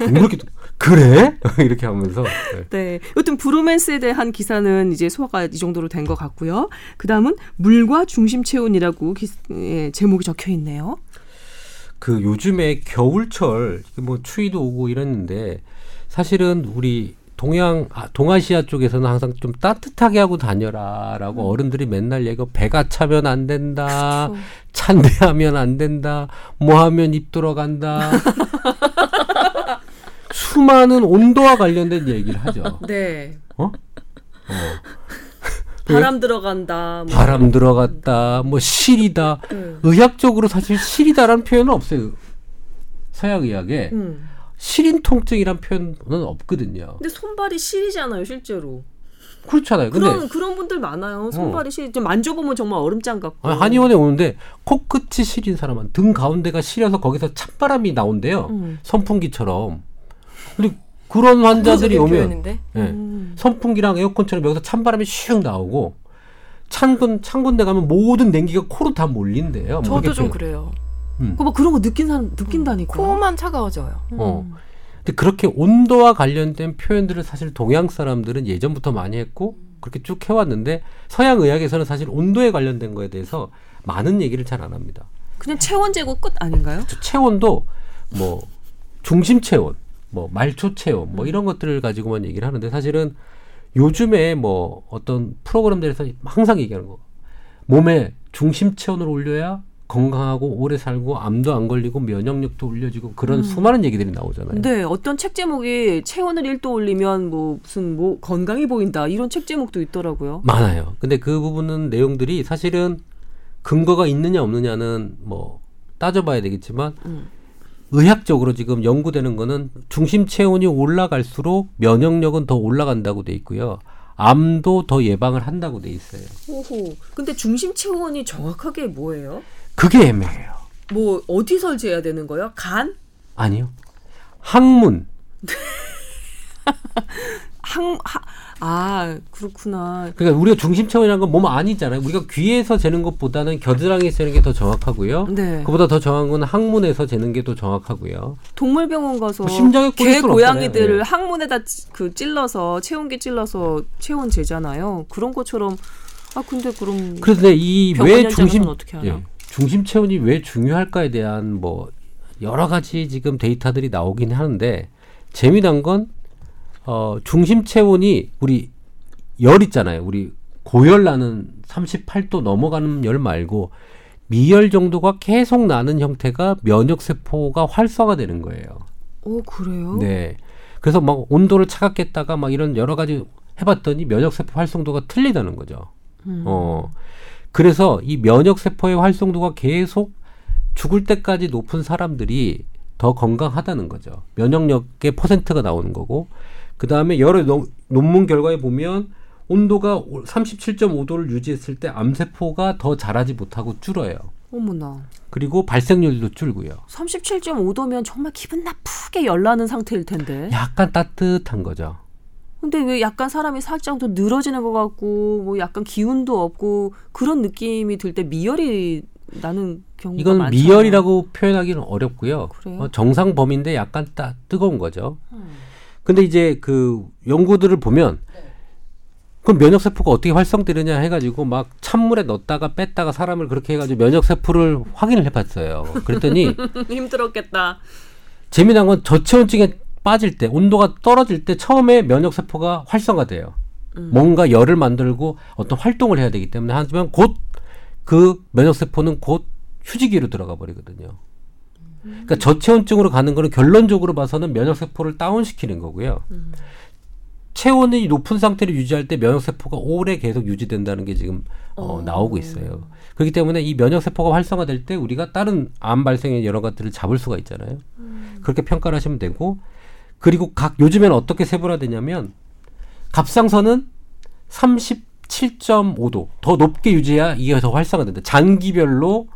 [SPEAKER 2] 이렇게 그래 이렇게 하면서 네.
[SPEAKER 1] 네. 여튼 브로맨스에 대한 기사는 이제 소화가 이 정도로 된 것 같고요. 그 다음은 물과 중심 체온이라고 기, 예, 제목이 적혀 있네요.
[SPEAKER 2] 그 요즘에 겨울철 뭐 추위도 오고 이랬는데 사실은 우리 동양 아, 동아시아 쪽에서는 항상 좀 따뜻하게 하고 다녀라라고 어른들이 맨날 얘기하고 배가 차면 안 된다
[SPEAKER 1] 그렇죠.
[SPEAKER 2] 찬데하면 안 된다 뭐 하면 입 돌아간다 수많은 온도와 관련된 얘기를 하죠
[SPEAKER 1] 네.
[SPEAKER 2] 어? 어.
[SPEAKER 1] 바람 들어간다. 뭐.
[SPEAKER 2] 바람 들어갔다 뭐 실이다
[SPEAKER 1] 음.
[SPEAKER 2] 의학적으로 사실 실이다라는 표현은 없어요 서양 의학에
[SPEAKER 1] 음.
[SPEAKER 2] 실인 통증이란 표현은 없거든요.
[SPEAKER 1] 근데 손발이 실이잖아요, 실제로.
[SPEAKER 2] 그렇잖아요. 근데
[SPEAKER 1] 그런 그런 분들 많아요. 손발이 시, 좀 만져보면 정말 얼음장 같고.
[SPEAKER 2] 아니, 한의원에 오는데 코끝이 시린 사람은 등 가운데가 시려서 거기서 찬바람이 나온대요.
[SPEAKER 1] 음.
[SPEAKER 2] 선풍기처럼. 근데 그런 환자들이 오면 예.
[SPEAKER 1] 음.
[SPEAKER 2] 선풍기랑 에어컨처럼 여기서 찬바람이 슉 나오고 찬군 찬군데 가면 모든 냉기가 코로 다 몰린대요. 뭐
[SPEAKER 3] 저도 좀 그래요.
[SPEAKER 1] 그뭐 그런 거 느낀 사람 느낀다니까.
[SPEAKER 3] 코만 차가워져요.
[SPEAKER 1] 음.
[SPEAKER 2] 어. 근데 그렇게 온도와 관련된 표현들을 사실 동양 사람들은 예전부터 많이 했고 그렇게 쭉 해왔는데 서양 의학에서는 사실 온도에 관련된 거에 대해서 많은 얘기를 잘 안 합니다.
[SPEAKER 1] 그냥 체온 재고 끝 아닌가요?
[SPEAKER 2] 저 체온도 뭐 중심 체온, 뭐 말초 체온, 뭐 이런 것들을 가지고만 얘기를 하는데 사실은 요즘에 뭐 어떤 프로그램들에서 항상 얘기하는 거 몸에 중심 체온을 올려야 건강하고 오래 살고 암도 안 걸리고 면역력도 올려지고 그런 수많은 얘기들이 나오잖아요.
[SPEAKER 1] 네, 어떤 책 제목이 체온을 1도 올리면 뭐 무슨 뭐 건강해 보인다 이런 책 제목도 있더라고요.
[SPEAKER 2] 많아요. 근데 그 부분은 내용들이 사실은 근거가 있느냐 없느냐는 뭐 따져봐야 되겠지만
[SPEAKER 1] 음.
[SPEAKER 2] 의학적으로 지금 연구되는 거는 중심 체온이 올라갈수록 면역력은 더 올라간다고 돼 있고요. 암도 더 예방을 한다고 돼 있어요.
[SPEAKER 1] 오호. 근데 중심 체온이 정확하게 뭐예요?
[SPEAKER 2] 그게 애매해요.
[SPEAKER 1] 뭐 어디서 재야 되는 거예요? 간?
[SPEAKER 2] 아니요. 항문
[SPEAKER 1] 항, 하, 아, 그렇구나.
[SPEAKER 2] 그러니까 우리가 중심 체온이라는 건몸 안이잖아요. 우리가 귀에서 재는 것보다는 겨드랑이에서 재는 게 더 정확하고요.
[SPEAKER 1] 네.
[SPEAKER 2] 그보다 더 정확한 건 항문에서 재는 게 더 정확하고요.
[SPEAKER 1] 동물병원 가서
[SPEAKER 2] 뭐 심장에
[SPEAKER 1] 개 고양이들을.
[SPEAKER 2] 예.
[SPEAKER 1] 항문에다 찌- 그 찔러서 체온계 찔러서 체온 재잖아요. 그런 것처럼 아 근데 그럼
[SPEAKER 2] 그런데 이 왜 중심
[SPEAKER 1] 어떻게 하나?
[SPEAKER 2] 예, 중심 체온이 왜 중요할까에 대한 뭐 여러 가지 지금 데이터들이 나오긴 하는데 재미난 건 어, 중심 체온이 우리 열 있잖아요. 우리 고열 나는 38도 넘어가는 열 말고 미열 정도가 계속 나는 형태가 면역 세포가 활성화되는 거예요.
[SPEAKER 1] 오 그래요?
[SPEAKER 2] 네. 그래서 막 온도를 차갑게 했다가 막 이런 여러 가지 해봤더니 면역 세포 활성도가 틀리다는 거죠.
[SPEAKER 1] 음.
[SPEAKER 2] 어. 그래서 이 면역 세포의 활성도가 계속 죽을 때까지 높은 사람들이 더 건강하다는 거죠. 면역력의 퍼센트가 나오는 거고. 그 다음에 여러 논- 논문 결과에 보면 온도가 37.5도를 유지했을 때 암세포가 더 자라지 못하고 줄어요.
[SPEAKER 1] 어머나.
[SPEAKER 2] 그리고 발생률도 줄고요.
[SPEAKER 1] 37.5도면 정말 기분 나쁘게 열나는 상태일 텐데.
[SPEAKER 2] 약간 따뜻한 거죠.
[SPEAKER 1] 근데 왜 약간 사람이 살짝 더 늘어지는 것 같고 뭐 약간 기운도 없고 그런 느낌이 들 때 미열이 나는 경우가
[SPEAKER 2] 이건
[SPEAKER 1] 많잖아요.
[SPEAKER 2] 미열이라고 표현하기는 어렵고요. 어, 정상 범위인데 약간 따, 뜨거운 거죠.
[SPEAKER 1] 음.
[SPEAKER 2] 근데 이제 그 연구들을 보면 그럼 면역 세포가 어떻게 활성되느냐 해가지고 막 찬물에 넣었다가 뺐다가 사람을 그렇게 해가지고 면역 세포를 확인을 해봤어요. 그랬더니
[SPEAKER 1] 힘들었겠다.
[SPEAKER 2] 재미난 건 저체온증에 빠질 때 온도가 떨어질 때 처음에 면역 세포가 활성화돼요.
[SPEAKER 1] 음.
[SPEAKER 2] 뭔가 열을 만들고 어떤 활동을 해야 되기 때문에 하지만 곧 그 면역 세포는 곧 휴지기로 들어가 버리거든요. 그러니까 저체온증으로 가는 거는 결론적으로 봐서는 면역 세포를 다운시키는 거고요. 체온이 높은 상태를 유지할 때 면역 세포가 오래 계속 유지된다는 게 지금 어,
[SPEAKER 1] 어.
[SPEAKER 2] 나오고 있어요. 그렇기 때문에 이 면역 세포가 활성화될 때 우리가 다른 암 발생의 여러 것들을 잡을 수가 있잖아요. 그렇게 평가를 하시면 되고 그리고 각 요즘에는 어떻게 세분화되냐면 갑상선은 37.5도 더 높게 유지해야 이게 더 활성화된다. 장기별로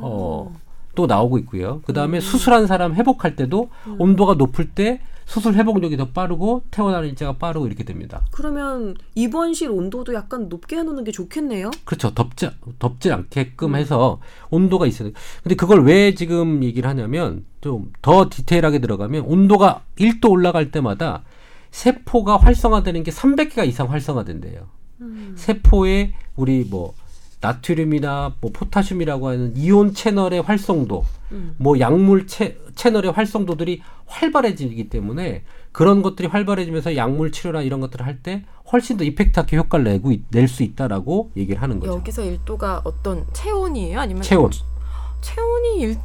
[SPEAKER 2] 어, 또 나오고 있고요. 그 다음에 수술한 사람 회복할 때도 온도가 높을 때 수술 회복력이 더 빠르고 퇴원하는 일자가 빠르고 이렇게 됩니다.
[SPEAKER 1] 그러면 입원실 온도도 약간 높게 해놓는 게 좋겠네요.
[SPEAKER 2] 그렇죠. 덥지 덥지 않게끔 해서 온도가 있어요. 근데 그걸 왜 지금 얘기를 하냐면 좀 더 디테일하게 들어가면 온도가 1도 올라갈 때마다 세포가 활성화되는 게 300개가 이상 활성화된대요. 세포의 우리 뭐 나트륨이나 뭐 포타슘이라고 하는 이온 채널의 활성도, 뭐 약물 채, 채널의 활성도들이 활발해지기 때문에 그런 것들이 활발해지면서 약물 치료나 이런 것들을 할 때 훨씬 더 이펙트하게 효과를 내고 낼 수 있다라고 얘기를 하는 거죠.
[SPEAKER 3] 여기서 1도가 어떤 체온이에요? 아니면
[SPEAKER 2] 체온.
[SPEAKER 3] 체온이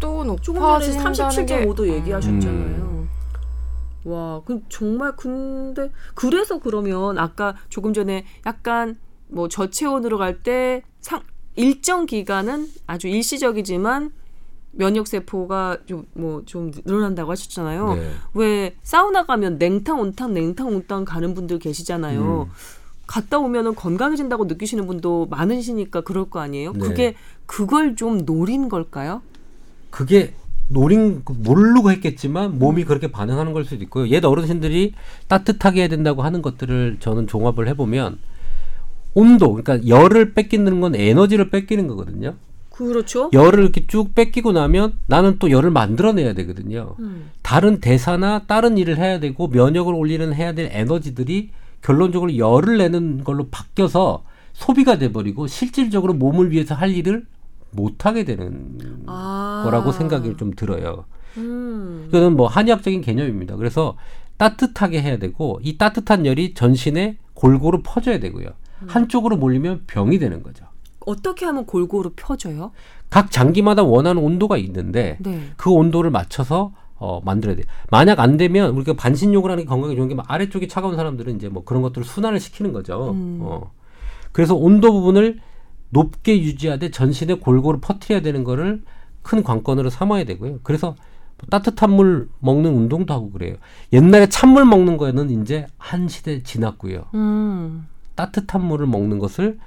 [SPEAKER 3] 1도
[SPEAKER 1] 조금 전에
[SPEAKER 3] 높아진다는 게
[SPEAKER 1] 37.5도 얘기하셨잖아요.
[SPEAKER 3] 음.
[SPEAKER 1] 와, 그 정말 근데 그래서 그러면 아까 조금 전에 약간 뭐 저체온으로 갈때상 일정 기간은 아주 일시적이지만 면역 세포가 좀뭐좀 늘어난다고 하셨잖아요.
[SPEAKER 2] 네.
[SPEAKER 1] 왜 사우나 가면 냉탕 온탕 냉탕 온탕 가는 분들 계시잖아요.
[SPEAKER 2] 음.
[SPEAKER 1] 갔다 오면은 건강해진다고 느끼시는 분도 많으시니까 그럴 거 아니에요?
[SPEAKER 2] 네.
[SPEAKER 1] 그게 그걸 좀 노린 걸까요?
[SPEAKER 2] 그게 노린 모르고 했겠지만 몸이 그렇게 반응하는 걸 수도 있고요. 옛 어르신들이 따뜻하게 해야 된다고 하는 것들을 저는 종합을 해보면 온도, 그러니까 열을 뺏기는 건 에너지를 뺏기는 거거든요.
[SPEAKER 1] 그렇죠.
[SPEAKER 2] 열을 이렇게 쭉 뺏기고 나면 나는 또 열을 만들어내야 되거든요.
[SPEAKER 1] 음.
[SPEAKER 2] 다른 대사나 다른 일을 해야 되고 면역을 올리는 해야 될 에너지들이 결론적으로 열을 내는 걸로 바뀌어서 소비가 돼버리고 실질적으로 몸을 위해서 할 일을 못하게 되는
[SPEAKER 1] 아.
[SPEAKER 2] 거라고 생각이 좀 들어요.
[SPEAKER 1] 음.
[SPEAKER 2] 이거는 뭐 한의학적인 개념입니다. 그래서 따뜻하게 해야 되고 이 따뜻한 열이 전신에 골고루 퍼져야 되고요. 한쪽으로 몰리면 병이 되는 거죠.
[SPEAKER 1] 어떻게 하면 골고루 펴져요?
[SPEAKER 2] 각 장기마다 원하는 온도가 있는데
[SPEAKER 1] 네.
[SPEAKER 2] 그 온도를 맞춰서 어, 만들어야 돼. 만약 안 되면 우리가 반신욕을 하는 게 건강에 좋은 게막 아래쪽이 차가운 사람들은 이제 뭐 그런 것들을 순환을 시키는 거죠.
[SPEAKER 1] 음.
[SPEAKER 2] 어. 그래서 온도 부분을 높게 유지하되 전신에 골고루 퍼뜨려야 되는 거를 큰 관건으로 삼아야 되고요. 그래서 뭐 따뜻한 물 먹는 운동도 하고 그래요. 옛날에 찬물 먹는 거에는 이제 한 시대 지났고요.
[SPEAKER 1] 음.
[SPEAKER 2] 따뜻한 물을 먹는 것을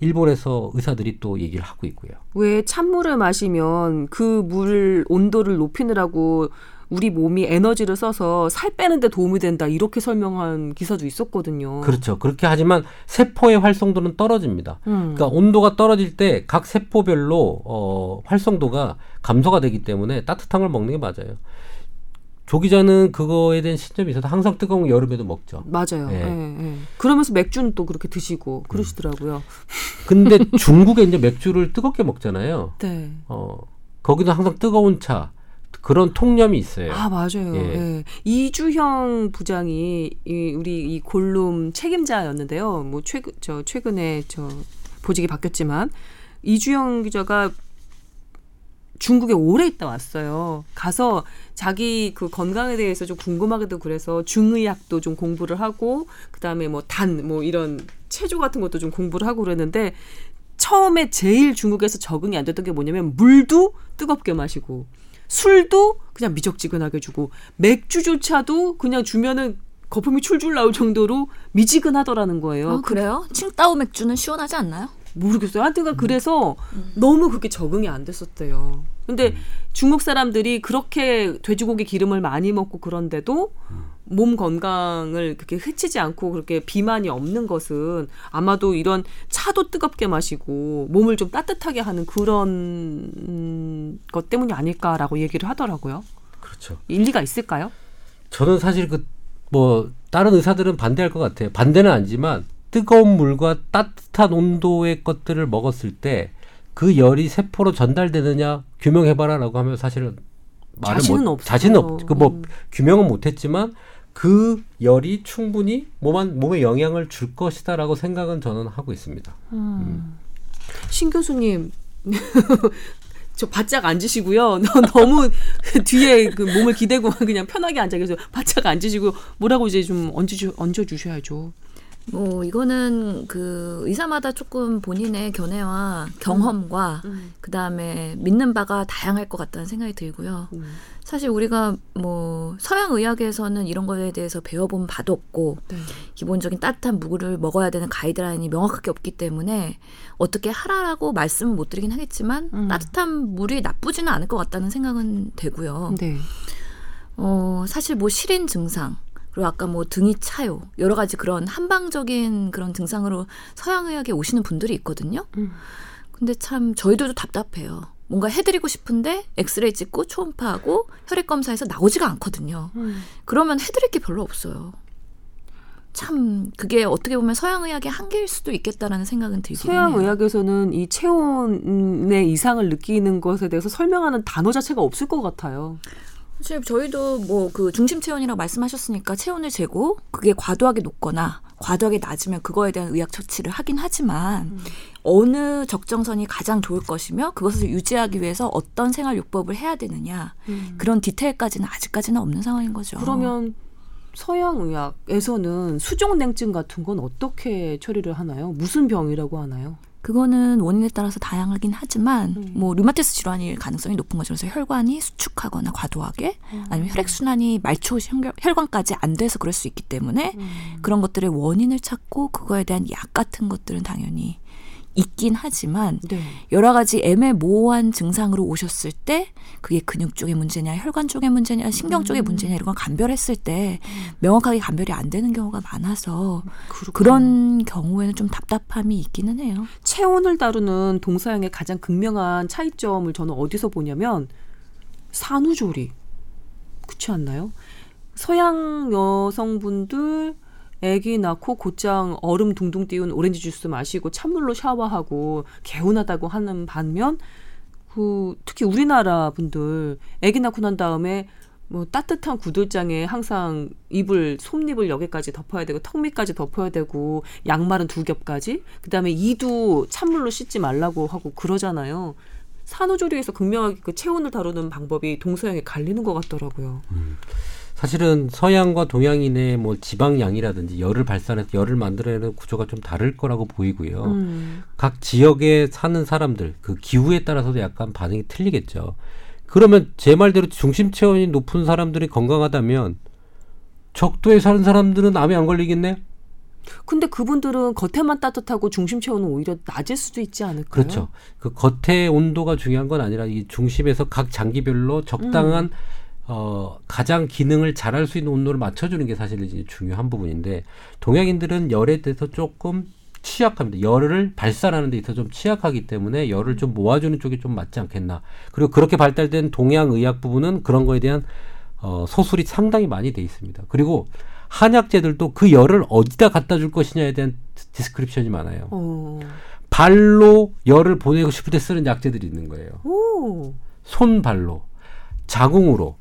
[SPEAKER 2] 일본에서 의사들이 또 얘기를 하고 있고요.
[SPEAKER 1] 왜 찬물을 마시면 그 물 온도를 높이느라고 우리 몸이 에너지를 써서 살 빼는데 도움이 된다 이렇게 설명한 기사도 있었거든요.
[SPEAKER 2] 그렇죠. 그렇게 하지만 세포의 활성도는 떨어집니다.
[SPEAKER 1] 음.
[SPEAKER 2] 그러니까 온도가 떨어질 때 각 세포별로 어, 활성도가 감소가 되기 때문에 따뜻한 걸 먹는 게 맞아요. 조 기자는 그거에 대한 신점이 있어서 항상 뜨거운 거 여름에도 먹죠.
[SPEAKER 1] 맞아요.
[SPEAKER 2] 예.
[SPEAKER 1] 예, 예. 그러면서 맥주는 또 그렇게 드시고 그러시더라고요.
[SPEAKER 2] 근데 중국에 이제 맥주를 뜨겁게 먹잖아요.
[SPEAKER 1] 네.
[SPEAKER 2] 어, 거기도 항상 뜨거운 차 그런 통념이 있어요.
[SPEAKER 1] 아 맞아요.
[SPEAKER 2] 예.
[SPEAKER 1] 예. 이주형 부장이 이, 우리 이 골룸 책임자였는데요. 뭐 최근 저 최근에 저 보직이 바뀌었지만 이주영 기자가 중국에 오래 있다 왔어요. 가서 자기 그 건강에 대해서 좀 궁금하기도 그래서 중의학도 좀 공부를 하고 그다음에 뭐 단 뭐 이런 체조 같은 것도 좀 공부를 하고 그랬는데 처음에 제일 중국에서 적응이 안 됐던 게 뭐냐면 물도 뜨겁게 마시고 술도 그냥 미적지근하게 주고 맥주조차도 그냥 주면은 거품이 출줄 나올 정도로 미지근하더라는 거예요.
[SPEAKER 4] 아, 그래요? 칭따오 맥주는 시원하지 않나요?
[SPEAKER 1] 모르겠어요. 하여튼간 그래서 너무 그게 적응이 안 됐었대요. 근데 중국 사람들이 그렇게 돼지고기 기름을 많이 먹고 그런데도 몸 건강을 그렇게 해치지 않고 그렇게 비만이 없는 것은 아마도 이런 차도 뜨겁게 마시고 몸을 좀 따뜻하게 하는 그런 음, 것 때문이 아닐까라고 얘기를 하더라고요.
[SPEAKER 2] 그렇죠.
[SPEAKER 1] 일리가 있을까요?
[SPEAKER 2] 저는 사실 그 뭐 다른 의사들은 반대할 것 같아요. 반대는 아니지만 뜨거운 물과 따뜻한 온도의 것들을 먹었을 때 그 열이 세포로 전달되느냐 규명해봐라라고 하면 사실은 말을
[SPEAKER 1] 자신은
[SPEAKER 2] 못,
[SPEAKER 1] 없어요.
[SPEAKER 2] 자신은 없. 그뭐
[SPEAKER 1] 음. 규명은
[SPEAKER 2] 못했지만 그 열이 충분히 몸한 몸에 영향을 줄 것이다라고 생각은 저는 하고 있습니다.
[SPEAKER 1] 신 교수님. 저 바짝 앉으시고요. 너무 뒤에 그 몸을 기대고 그냥 편하게 앉아 계세요. 바짝 앉으시고 뭐라고 이제 좀 얹어 주셔야죠.
[SPEAKER 4] 뭐 이거는 그 의사마다 조금 본인의 견해와 경험과 그다음에 믿는 바가 다양할 것 같다는 생각이 들고요.
[SPEAKER 1] 음.
[SPEAKER 4] 사실 우리가 뭐 서양 의학에서는 이런 거에 대해서 배워본 바도 없고
[SPEAKER 1] 네.
[SPEAKER 4] 기본적인 따뜻한 물을 먹어야 되는 가이드라인이 명확하게 없기 때문에 어떻게 하라라고 말씀은 못 드리긴 하겠지만
[SPEAKER 1] 음.
[SPEAKER 4] 따뜻한 물이 나쁘지는 않을 것 같다는 생각은 되고요.
[SPEAKER 1] 네.
[SPEAKER 4] 어, 사실 뭐 시린 증상, 그리고 아까 뭐 등이 차요. 여러 가지 그런 한방적인 그런 증상으로 서양의학에 오시는 분들이 있거든요.
[SPEAKER 1] 음.
[SPEAKER 4] 근데 참 저희들도 답답해요. 뭔가 해드리고 싶은데 엑스레이 찍고 초음파하고 혈액 검사해서 나오지가 않거든요.
[SPEAKER 1] 음.
[SPEAKER 4] 그러면 해드릴 게 별로 없어요. 참 그게 어떻게 보면 서양의학의 한계일 수도 있겠다라는 생각은 들긴
[SPEAKER 1] 서양
[SPEAKER 4] 해요.
[SPEAKER 1] 의학에서는 이 체온의 이상을 느끼는 것에 대해서 설명하는 단어 자체가 없을 것 같아요.
[SPEAKER 4] 사실 저희도 뭐 그 중심 체온이라고 말씀하셨으니까 체온을 재고 그게 과도하게 높거나 과도하게 낮으면 그거에 대한 의학 처치를 하긴 하지만 어느 적정선이 가장 좋을 것이며 그것을 유지하기 위해서 어떤 생활 요법을 해야 되느냐 그런 디테일까지는 아직까지는 없는 상황인 거죠.
[SPEAKER 1] 그러면 서양 의학에서는 수족 냉증 같은 건 어떻게 처리를 하나요? 무슨 병이라고 하나요?
[SPEAKER 4] 그거는 원인에 따라서 다양하긴 하지만
[SPEAKER 1] 음.
[SPEAKER 4] 뭐 류마티스 질환일 가능성이 높은 거죠. 그래서 혈관이 수축하거나 과도하게
[SPEAKER 1] 음.
[SPEAKER 4] 아니면 혈액 순환이 말초 혈- 혈관까지 안 돼서 그럴 수 있기 때문에
[SPEAKER 1] 음.
[SPEAKER 4] 그런 것들의 원인을 찾고 그거에 대한 약 같은 것들은 당연히 있긴 하지만
[SPEAKER 1] 네.
[SPEAKER 4] 여러 가지 애매모호한 증상으로 오셨을 때 그게 근육 쪽의 문제냐 혈관 쪽의 문제냐 신경 쪽의
[SPEAKER 1] 음.
[SPEAKER 4] 문제냐 이런 걸 감별했을 때 명확하게 감별이 안 되는 경우가 많아서
[SPEAKER 1] 그렇구나.
[SPEAKER 4] 그런 경우에는 좀 답답함이 있기는 해요.
[SPEAKER 1] 체온을 다루는 동서양의 가장 극명한 차이점을 저는 어디서 보냐면 산후조리 그렇지 않나요? 서양 여성분들 아기 낳고 곧장 얼음 둥둥 띄운 오렌지 주스 마시고 찬물로 샤워하고 개운하다고 하는 반면 그 특히 우리나라 분들 아기 낳고 난 다음에 뭐 따뜻한 구들장에 항상 이불 솜잎을 여기까지 덮어야 되고 턱 밑까지 덮어야 되고 양말은 두 겹까지 그다음에 이도 찬물로 씻지 말라고 하고 그러잖아요. 산후조리에서 극명하게 그 체온을 다루는 방법이 동서양에 갈리는 것 같더라고요.
[SPEAKER 2] 사실은 서양과 동양인의 뭐 지방량이라든지 열을 발산해서 열을 만들어내는 구조가 좀 다를 거라고 보이고요.
[SPEAKER 1] 음.
[SPEAKER 2] 각 지역에 사는 사람들 그 기후에 따라서도 약간 반응이 틀리겠죠. 그러면 제 말대로 중심 체온이 높은 사람들이 건강하다면 적도에 사는 사람들은 암에 안 걸리겠네?
[SPEAKER 1] 근데 그분들은 겉에만 따뜻하고 중심 체온은 오히려 낮을 수도 있지 않을까요?
[SPEAKER 2] 그렇죠. 그 겉의 온도가 중요한 건 아니라 이 중심에서 각 장기별로 적당한 어 가장 기능을 잘할 수 있는 온도를 맞춰주는 게 사실 이제 중요한 부분인데 동양인들은 열에 대해서 조금 취약합니다. 열을 발산하는 데 있어서 좀 취약하기 때문에 열을 좀 모아주는 쪽이 좀 맞지 않겠나. 그리고 그렇게 발달된 동양 의학 부분은 그런 거에 대한 어, 서술이 상당히 많이 돼 있습니다. 그리고 한약재들도 그 열을 어디다 갖다 줄 것이냐에 대한 description이 많아요.
[SPEAKER 1] 어.
[SPEAKER 2] 발로 열을 보내고 싶을 때 쓰는 약재들이 있는 거예요.
[SPEAKER 1] 오.
[SPEAKER 2] 손발로, 자궁으로,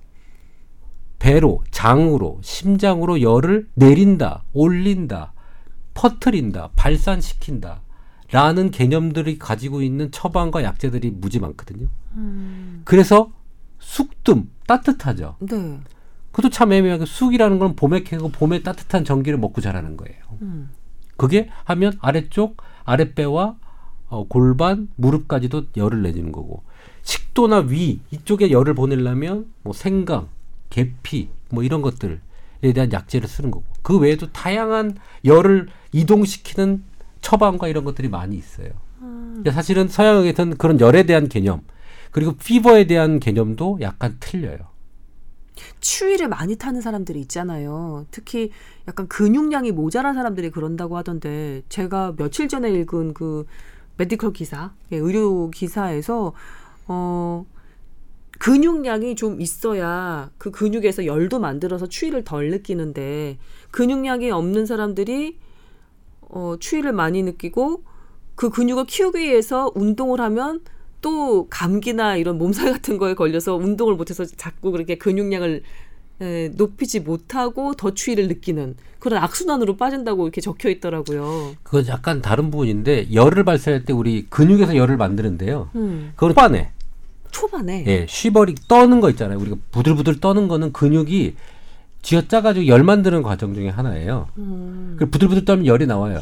[SPEAKER 2] 배로, 장으로, 심장으로 열을 내린다, 올린다, 퍼트린다, 발산시킨다. 라는 개념들이 가지고 있는 처방과 약재들이 무지 많거든요.
[SPEAKER 1] 음.
[SPEAKER 2] 그래서 쑥뜸, 따뜻하죠.
[SPEAKER 1] 네.
[SPEAKER 2] 그것도 참 애매하게 쑥이라는 건 봄에 캐고 봄에 따뜻한 전기를 먹고 자라는 거예요.
[SPEAKER 1] 음.
[SPEAKER 2] 그게 하면 아래쪽 아랫배와 어, 골반 무릎까지도 열을 내주는 거고 식도나 위 이쪽에 열을 보내려면 뭐 생강 계피 뭐 이런 것들에 대한 약재를 쓰는 거고 그 외에도 다양한 열을 이동시키는 처방과 이런 것들이 많이 있어요. 근데 사실은 서양에서는 그런 열에 대한 개념 그리고 피버에 대한 개념도 약간 틀려요.
[SPEAKER 1] 추위를 많이 타는 사람들이 있잖아요. 특히 약간 근육량이 모자란 사람들이 그런다고 하던데 제가 며칠 전에 읽은 그 메디컬 기사, 예, 의료 기사에서 어 근육량이 좀 있어야 그 근육에서 열도 만들어서 추위를 덜 느끼는데 근육량이 없는 사람들이 어 추위를 많이 느끼고 그 근육을 키우기 위해서 운동을 하면 또 감기나 이런 몸살 같은 거에 걸려서 운동을 못해서 자꾸 그렇게 근육량을 에, 높이지 못하고 더 추위를 느끼는 그런 악순환으로 빠진다고 이렇게 적혀 있더라고요.
[SPEAKER 2] 그건 약간 다른 부분인데 열을 발산할 때 우리 근육에서 열을 만드는데요.
[SPEAKER 1] 음,
[SPEAKER 2] 그건 초반에
[SPEAKER 1] 초반에
[SPEAKER 2] 예, 쉬버리 떠는 거 있잖아요. 우리가 부들부들 떠는 거는 근육이 쥐어짜가지고 열 만드는 과정 중에 하나예요.
[SPEAKER 1] 음,
[SPEAKER 2] 그 부들부들 떠면 열이 나와요.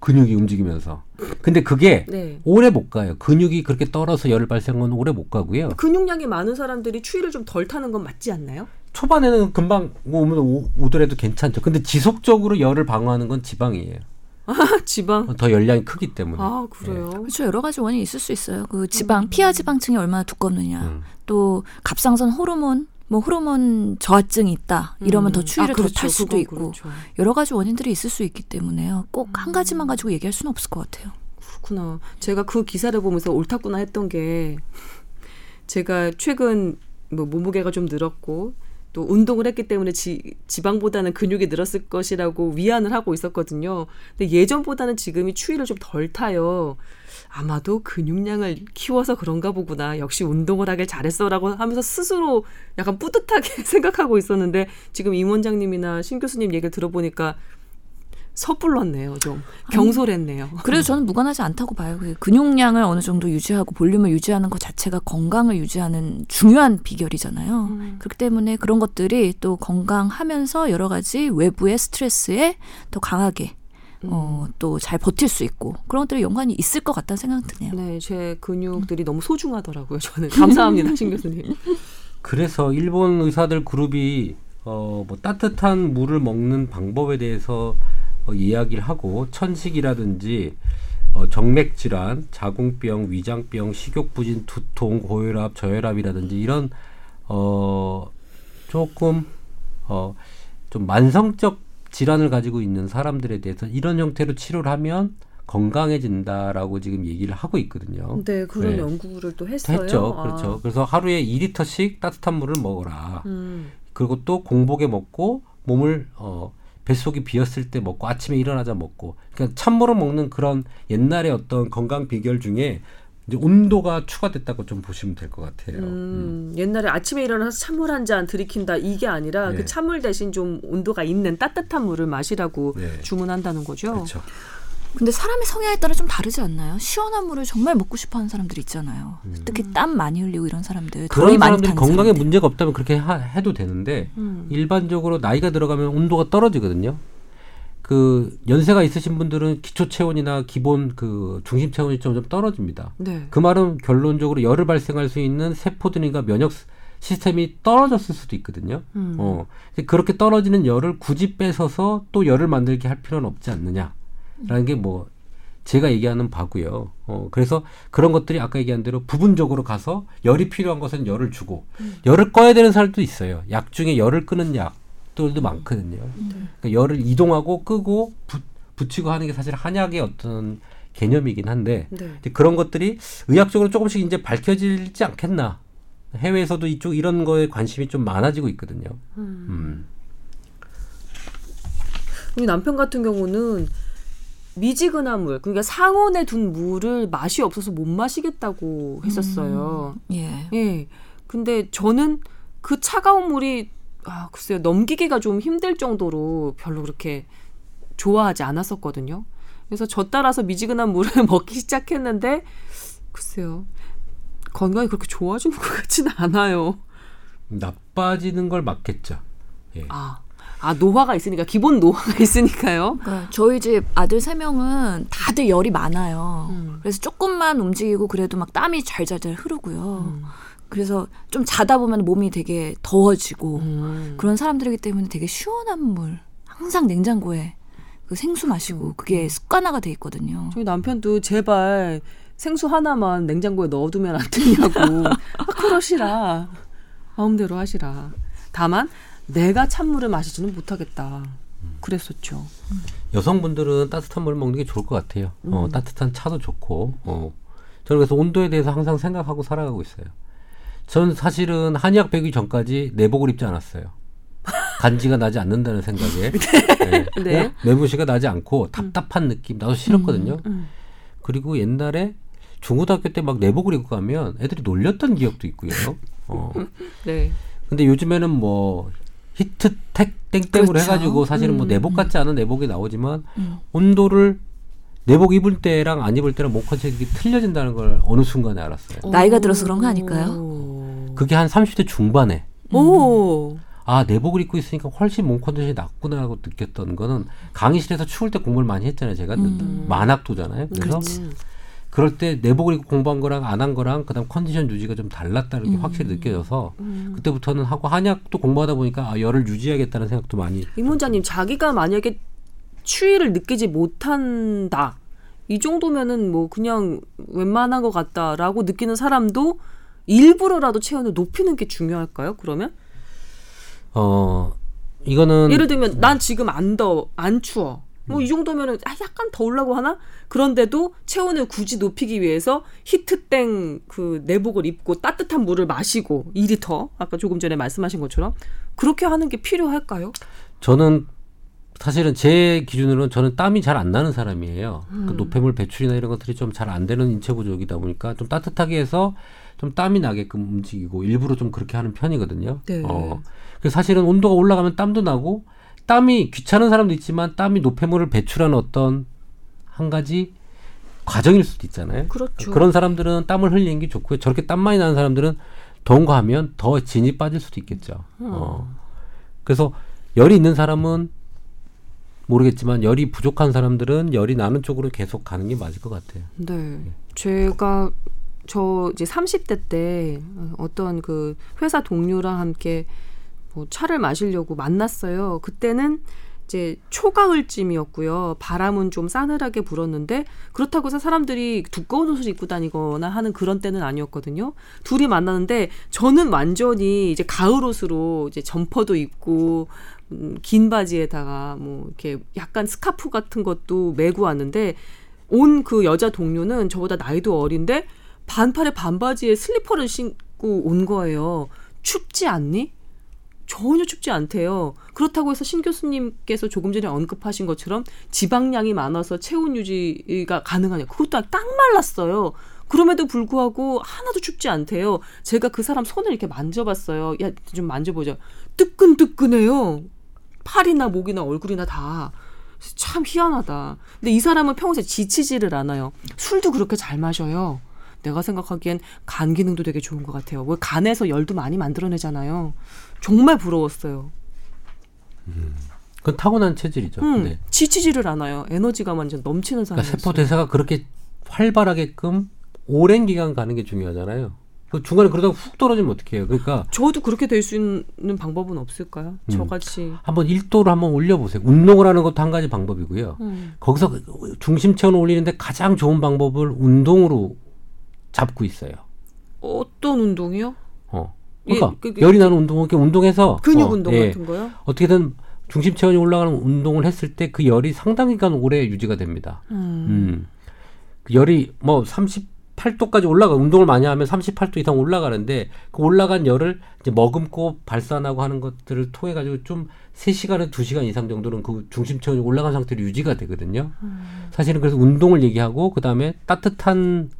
[SPEAKER 2] 근육이 움직이면서. 근데 그게
[SPEAKER 1] 네.
[SPEAKER 2] 오래 못 가요. 근육이 그렇게 떨어서 열을 발생하는 건 오래 못 가고요.
[SPEAKER 1] 근육량이 많은 사람들이 추위를 좀 덜 타는 건 맞지 않나요?
[SPEAKER 2] 초반에는 금방 오면 오- 오더라도 괜찮죠. 근데 지속적으로 열을 방어하는 건 지방이에요.
[SPEAKER 1] 지방.
[SPEAKER 2] 더 열량이 크기 때문에.
[SPEAKER 1] 아 그래요.
[SPEAKER 4] 그렇죠. 여러 가지 원인이 있을 수 있어요. 그 지방, 피하 지방층이 얼마나 두껍느냐.
[SPEAKER 2] 음.
[SPEAKER 4] 또 갑상선 호르몬, 뭐 호르몬 저하증이 있다. 이러면 더
[SPEAKER 1] 음.
[SPEAKER 4] 추위를
[SPEAKER 1] 아,
[SPEAKER 4] 더
[SPEAKER 1] 그렇죠.
[SPEAKER 4] 탈 수도 있고
[SPEAKER 1] 그렇죠.
[SPEAKER 4] 여러 가지 원인들이 있을 수 있기 때문에요. 꼭 한 가지만 가지고 얘기할 수는 없을 것 같아요.
[SPEAKER 1] 그렇구나. 제가 그 기사를 보면서 옳았구나 했던 게 제가 최근 뭐 몸무게가 좀 늘었고 또 운동을 했기 때문에 지, 지방보다는 근육이 늘었을 것이라고 위안을 하고 있었거든요. 근데 예전보다는 지금이 추위를 좀 덜 타요. 아마도 근육량을 키워서 그런가 보구나. 역시 운동을 하길 잘했어라고 하면서 스스로 약간 뿌듯하게 생각하고 있었는데 지금 임 원장님이나 신 교수님 얘기를 들어보니까 섣불렀네요. 좀 경솔했네요.
[SPEAKER 4] 그래도 저는 무관하지 않다고 봐요. 그 근육량을 어느 정도 유지하고 볼륨을 유지하는 것 자체가 건강을 유지하는 중요한 비결이잖아요.
[SPEAKER 1] 음.
[SPEAKER 4] 그렇기 때문에 그런 것들이 또 건강하면서 여러 가지 외부의 스트레스에 더 강하게 어, 또 잘 버틸 수 있고 그런 것들이 연관이 있을 것 같다는 생각이 드네요.
[SPEAKER 1] 네, 제 근육들이 너무 소중하더라고요. 저는 감사합니다, 신 교수님.
[SPEAKER 2] 그래서 일본 의사들 그룹이 어, 뭐 따뜻한 물을 먹는 방법에 대해서 어, 이야기를 하고 천식이라든지 어, 정맥 질환, 자궁병, 위장병, 식욕 부진, 두통, 고혈압, 저혈압이라든지 이런 어 조금 어 좀 만성적 질환을 가지고 있는 사람들에 대해서 이런 형태로 치료를 하면 건강해진다라고 지금 얘기를 하고 있거든요.
[SPEAKER 1] 네, 그런
[SPEAKER 2] 네.
[SPEAKER 1] 연구를 또 했어요.
[SPEAKER 2] 했죠.
[SPEAKER 1] 아.
[SPEAKER 2] 그렇죠. 그래서 하루에 2리터씩 따뜻한 물을 먹어라.
[SPEAKER 1] 음.
[SPEAKER 2] 그리고 또 공복에 먹고 몸을 어 뱃속이 비었을 때 먹고 아침에 일어나자 먹고 그러니까 찬물을 먹는 그런 옛날의 어떤 건강 비결 중에 이제 온도가 추가됐다고 좀 보시면 될 것 같아요. 음.
[SPEAKER 1] 음, 옛날에 아침에 일어나서 찬물 한 잔 들이킨다 이게 아니라
[SPEAKER 2] 네.
[SPEAKER 1] 그 찬물 대신 좀 온도가 있는 따뜻한 물을 마시라고
[SPEAKER 2] 네.
[SPEAKER 1] 주문한다는 거죠.
[SPEAKER 2] 그렇죠.
[SPEAKER 4] 근데 사람의 성향에 따라 좀 다르지 않나요? 시원한 물을 정말 먹고 싶어하는 사람들이 있잖아요. 특히 땀 많이 흘리고 이런 사람들,
[SPEAKER 2] 음. 그런 사람들이
[SPEAKER 4] 타는
[SPEAKER 2] 건강에
[SPEAKER 4] 사람들.
[SPEAKER 2] 문제가 없다면 그렇게 하- 해도 되는데
[SPEAKER 1] 음.
[SPEAKER 2] 일반적으로 나이가 들어가면 온도가 떨어지거든요. 그 연세가 있으신 분들은 기초 체온이나 기본 그 중심 체온이 좀, 좀 떨어집니다.
[SPEAKER 1] 네.
[SPEAKER 2] 그 말은 결론적으로 열을 발생할 수 있는 세포들과 면역 시- 시스템이 떨어졌을 수도 있거든요.
[SPEAKER 1] 음.
[SPEAKER 2] 어, 그렇게 떨어지는 열을 굳이 뺏어서 또 열을 만들게 할 필요는 없지 않느냐 라는 게 뭐 제가 얘기하는 바고요. 어, 그래서 그런 것들이 아까 얘기한 대로 부분적으로 가서 열이 필요한 것은 열을 주고 열을 꺼야 되는 사람도 있어요. 약 중에 열을 끄는 약들도 많거든요. 그러니까 열을 이동하고 끄고 붙, 붙이고 하는 게 사실 한약의 어떤 개념이긴 한데
[SPEAKER 1] 네.
[SPEAKER 2] 그런 것들이 의학적으로 조금씩 이제 밝혀지지 않겠나. 해외에서도 이쪽 이런 거에 관심이 좀 많아지고 있거든요. 음.
[SPEAKER 1] 우리 남편 같은 경우는 미지근한 물, 그러니까 상온에 둔 물을 맛이 없어서 못 마시겠다고 했었어요.
[SPEAKER 4] 예.
[SPEAKER 1] 예. 근데 저는 그 차가운 물이 아, 글쎄요. 넘기기가 좀 힘들 정도로 별로 그렇게 좋아하지 않았었거든요. 그래서 저 따라서 미지근한 물을 먹기 시작했는데 글쎄요. 건강이 그렇게 좋아지는 것 같지는 않아요.
[SPEAKER 2] 나빠지는 걸 맞겠죠. 예.
[SPEAKER 1] 아, 아 노화가 있으니까 기본 노화가 있으니까요.
[SPEAKER 4] 그러니까 저희 집 아들 세 명은 다들 열이 많아요.
[SPEAKER 1] 음.
[SPEAKER 4] 그래서 조금만 움직이고 그래도 막 땀이 잘잘잘 흐르고요.
[SPEAKER 1] 음.
[SPEAKER 4] 그래서 좀 자다 보면 몸이 되게 더워지고
[SPEAKER 1] 음.
[SPEAKER 4] 그런 사람들이기 때문에 되게 시원한 물 항상 냉장고에 그 생수 마시고 그게 습관화가 돼 있거든요.
[SPEAKER 1] 저희 남편도 제발 생수 하나만 냉장고에 넣어두면 안 되냐고. 아, 그러시라. 마음대로 하시라. 다만 내가 찬물을 마시지는 못하겠다. 그랬었죠.
[SPEAKER 2] 여성분들은 따뜻한 물 먹는 게 좋을 것 같아요. 어,
[SPEAKER 1] 음.
[SPEAKER 2] 따뜻한 차도 좋고. 어. 저는 그래서 온도에 대해서 항상 생각하고 살아가고 있어요. 저는 사실은 한의학 배우기 전까지 내복을 입지 않았어요. 간지가 나지 않는다는 생각에 네.
[SPEAKER 1] 네.
[SPEAKER 2] 어? 내부시가 나지 않고 답답한 느낌 나도 싫었거든요.
[SPEAKER 1] 음.
[SPEAKER 2] 그리고 옛날에 중고등학교 때 막 내복을 입고 가면 애들이 놀렸던 기억도 있고요. 어.
[SPEAKER 1] 네.
[SPEAKER 2] 근데 요즘에는 뭐 히트텍 땡땡으로
[SPEAKER 4] 그렇죠.
[SPEAKER 2] 해가지고 사실은 뭐
[SPEAKER 1] 음,
[SPEAKER 2] 내복 같지 않은 내복이 나오지만
[SPEAKER 4] 음.
[SPEAKER 2] 온도를 내복 입을 때랑 안 입을 때랑 목 컨셉이 틀려진다는 걸 어느 순간에 알았어요.
[SPEAKER 4] 나이가 들어서 그런 거 아닐까요?
[SPEAKER 1] 오.
[SPEAKER 2] 그게 한 30대 중반에
[SPEAKER 1] 오.
[SPEAKER 2] 아 내복을 입고 있으니까 훨씬 몸 컨디션이 낫구나라고 느꼈던 거는 강의실에서 추울 때 공부를 많이 했잖아요. 제가
[SPEAKER 4] 음.
[SPEAKER 2] 만학도잖아요. 그래서
[SPEAKER 1] 음.
[SPEAKER 2] 그럴 때 내복을 입고 공부한 거랑 안 한 거랑 그다음 컨디션 유지가 좀 달랐다는 게
[SPEAKER 4] 음.
[SPEAKER 2] 확실히 느껴져서
[SPEAKER 1] 음.
[SPEAKER 2] 그때부터는 하고 한약도 공부하다 보니까 아, 열을 유지해야겠다는 생각도 많이
[SPEAKER 1] 임 원장님 자기가 만약에 추위를 느끼지 못한다. 이 정도면은 뭐 그냥 웬만한 것 같다라고 느끼는 사람도 일부러라도 체온을 높이는 게 중요할까요? 그러면
[SPEAKER 2] 어 이거는
[SPEAKER 1] 예를 들면 난 지금 안 더워 안 추워 뭐 이 정도면은 아, 약간 더우려고 하나 그런데도 체온을 굳이 높이기 위해서 히트땡 그 내복을 입고 따뜻한 물을 마시고 2리터 아까 조금 전에 말씀하신 것처럼 그렇게 하는 게 필요할까요?
[SPEAKER 2] 저는 사실은 제 기준으로는 저는 땀이 잘 안 나는 사람이에요.
[SPEAKER 1] 음.
[SPEAKER 2] 그 노폐물 배출이나 이런 것들이 좀 잘 안 되는 인체 구조이다 보니까 좀 따뜻하게 해서 좀 땀이 나게끔 움직이고 일부러 좀 그렇게 하는 편이거든요.
[SPEAKER 1] 네.
[SPEAKER 2] 어. 그래서 사실은 온도가 올라가면 땀도 나고 땀이 귀찮은 사람도 있지만 땀이 노폐물을 배출하는 어떤 한 가지 과정일 수도 있잖아요.
[SPEAKER 1] 그렇죠.
[SPEAKER 2] 그런 사람들은 땀을 흘리는 게 좋고요. 저렇게 땀 많이 나는 사람들은 더운 거 하면 더 진이 빠질 수도 있겠죠.
[SPEAKER 1] 음.
[SPEAKER 2] 어. 그래서 열이 있는 사람은 모르겠지만 열이 부족한 사람들은 열이 나는 쪽으로 계속 가는 게 맞을 것 같아요.
[SPEAKER 1] 네. 제가 저 이제 30대 때 어떤 그 회사 동료랑 함께 뭐 차를 마시려고 만났어요. 그때는 이제 초가을쯤이었고요. 바람은 좀 싸늘하게 불었는데 그렇다고 해서 사람들이 두꺼운 옷을 입고 다니거나 하는 그런 때는 아니었거든요. 둘이 만났는데 저는 완전히 이제 가을 옷으로 이제 점퍼도 입고 음, 긴 바지에다가 뭐 이렇게 약간 스카프 같은 것도 메고 왔는데 온 그 여자 동료는 저보다 나이도 어린데 반팔에 반바지에 슬리퍼를 신고 온 거예요. 춥지 않니? 전혀 춥지 않대요. 그렇다고 해서 신 교수님께서 조금 전에 언급하신 것처럼 지방량이 많아서 체온 유지가 가능하냐? 그것도 딱 말랐어요. 그럼에도 불구하고 하나도 춥지 않대요. 제가 그 사람 손을 이렇게 만져봤어요. 야, 좀 만져보자. 뜨끈뜨끈해요. 팔이나 목이나 얼굴이나 다. 참 희한하다. 근데 이 사람은 평소에 지치지를 않아요. 술도 그렇게 잘 마셔요. 내가 생각하기엔 간 기능도 되게 좋은 것 같아요. 왜 간에서 열도 많이 만들어내잖아요. 정말 부러웠어요.
[SPEAKER 2] 그건 타고난 체질이죠.
[SPEAKER 1] 음,
[SPEAKER 2] 네.
[SPEAKER 1] 지치지를 않아요. 에너지가 완전 넘치는 사람이
[SPEAKER 2] 그러니까 세포 대사가 그렇게 활발하게끔 오랜 기간 가는 게 중요하잖아요. 그 중간에 그러다가 훅 떨어지면 어떡해요. 그러니까
[SPEAKER 1] 저도 그렇게 될 수 있는 방법은 없을까요?
[SPEAKER 2] 음.
[SPEAKER 1] 저같이.
[SPEAKER 2] 한번 1도를 한번 올려 보세요. 운동을 하는 것도 한 가지 방법이고요.
[SPEAKER 1] 음.
[SPEAKER 2] 거기서 중심 체온을 올리는데 가장 좋은 방법을 운동으로 잡고 있어요.
[SPEAKER 1] 어떤 운동이요?
[SPEAKER 2] 어.
[SPEAKER 1] 예,
[SPEAKER 2] 그러니까
[SPEAKER 1] 그- 그-
[SPEAKER 2] 열이 나는 운동, 이렇게 운동해서
[SPEAKER 1] 근육
[SPEAKER 2] 어,
[SPEAKER 1] 운동
[SPEAKER 2] 예.
[SPEAKER 1] 같은 거요?
[SPEAKER 2] 어떻게든 중심 체온이 올라가는 운동을 했을 때 그 열이 상당히 간 오래 유지가 됩니다.
[SPEAKER 1] 음.
[SPEAKER 2] 음. 그 열이 뭐 38도까지 올라가 운동을 많이 하면 38도 이상 올라가는데 그 올라간 열을 이제 머금고 발산하고 하는 것들을 통해 가지고 좀 3시간에서 2시간 이상 정도는 그 중심 체온이 올라간 상태로 유지가 되거든요.
[SPEAKER 1] 음.
[SPEAKER 2] 사실은 그래서 운동을 얘기하고 그다음에 따뜻한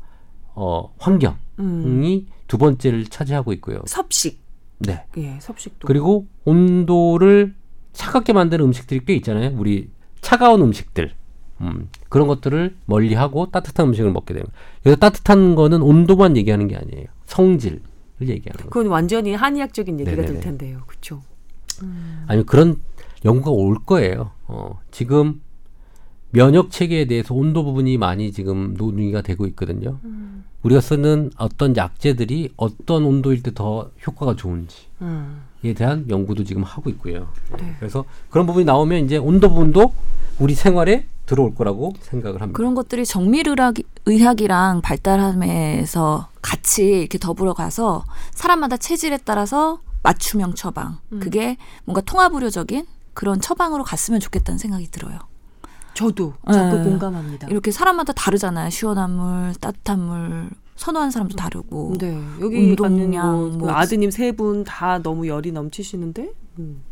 [SPEAKER 2] 어 환경이
[SPEAKER 1] 음.
[SPEAKER 2] 두 번째를 차지하고 있고요.
[SPEAKER 1] 섭식.
[SPEAKER 2] 네.
[SPEAKER 1] 예, 섭식도.
[SPEAKER 2] 그리고 온도를 차갑게 만드는 음식들이 꽤 있잖아요. 우리 차가운 음식들. 음, 그런 것들을 멀리 하고 따뜻한 음식을 먹게 되면. 여기서 따뜻한 거는 온도만 얘기하는 게 아니에요. 성질을 얘기하는 거예요.
[SPEAKER 1] 그건 완전히 한의학적인 얘기가
[SPEAKER 2] 네네네.
[SPEAKER 1] 될 텐데요. 그렇죠.
[SPEAKER 2] 아니 그런 연구가 올 거예요. 어, 지금 면역 체계에 대해서 온도 부분이 많이 지금 논의가 되고 있거든요. 우리가 쓰는 어떤 약제들이 어떤 온도일 때 더 효과가 좋은지에
[SPEAKER 1] 음.
[SPEAKER 2] 대한 연구도 지금 하고 있고요.
[SPEAKER 1] 네.
[SPEAKER 2] 그래서 그런 부분이 나오면 이제 온도 부분도 우리 생활에 들어올 거라고 생각을 합니다.
[SPEAKER 4] 그런 것들이 정밀의학, 의학이랑 발달함에서 같이 이렇게 더불어 가서 사람마다 체질에 따라서 맞춤형 처방.
[SPEAKER 1] 음.
[SPEAKER 4] 그게 뭔가 통합 의료적인 그런 처방으로 갔으면 좋겠다는 생각이 들어요.
[SPEAKER 1] 저도 자꾸
[SPEAKER 4] 네.
[SPEAKER 1] 공감합니다.
[SPEAKER 4] 이렇게 사람마다 다르잖아요. 시원한 물, 따뜻한 물 선호하는 사람도 다르고.
[SPEAKER 1] 네. 여기
[SPEAKER 4] 운동량,
[SPEAKER 1] 뭐,
[SPEAKER 4] 그뭐
[SPEAKER 1] 아드님 세 분 다 너무 열이 넘치시는데 음.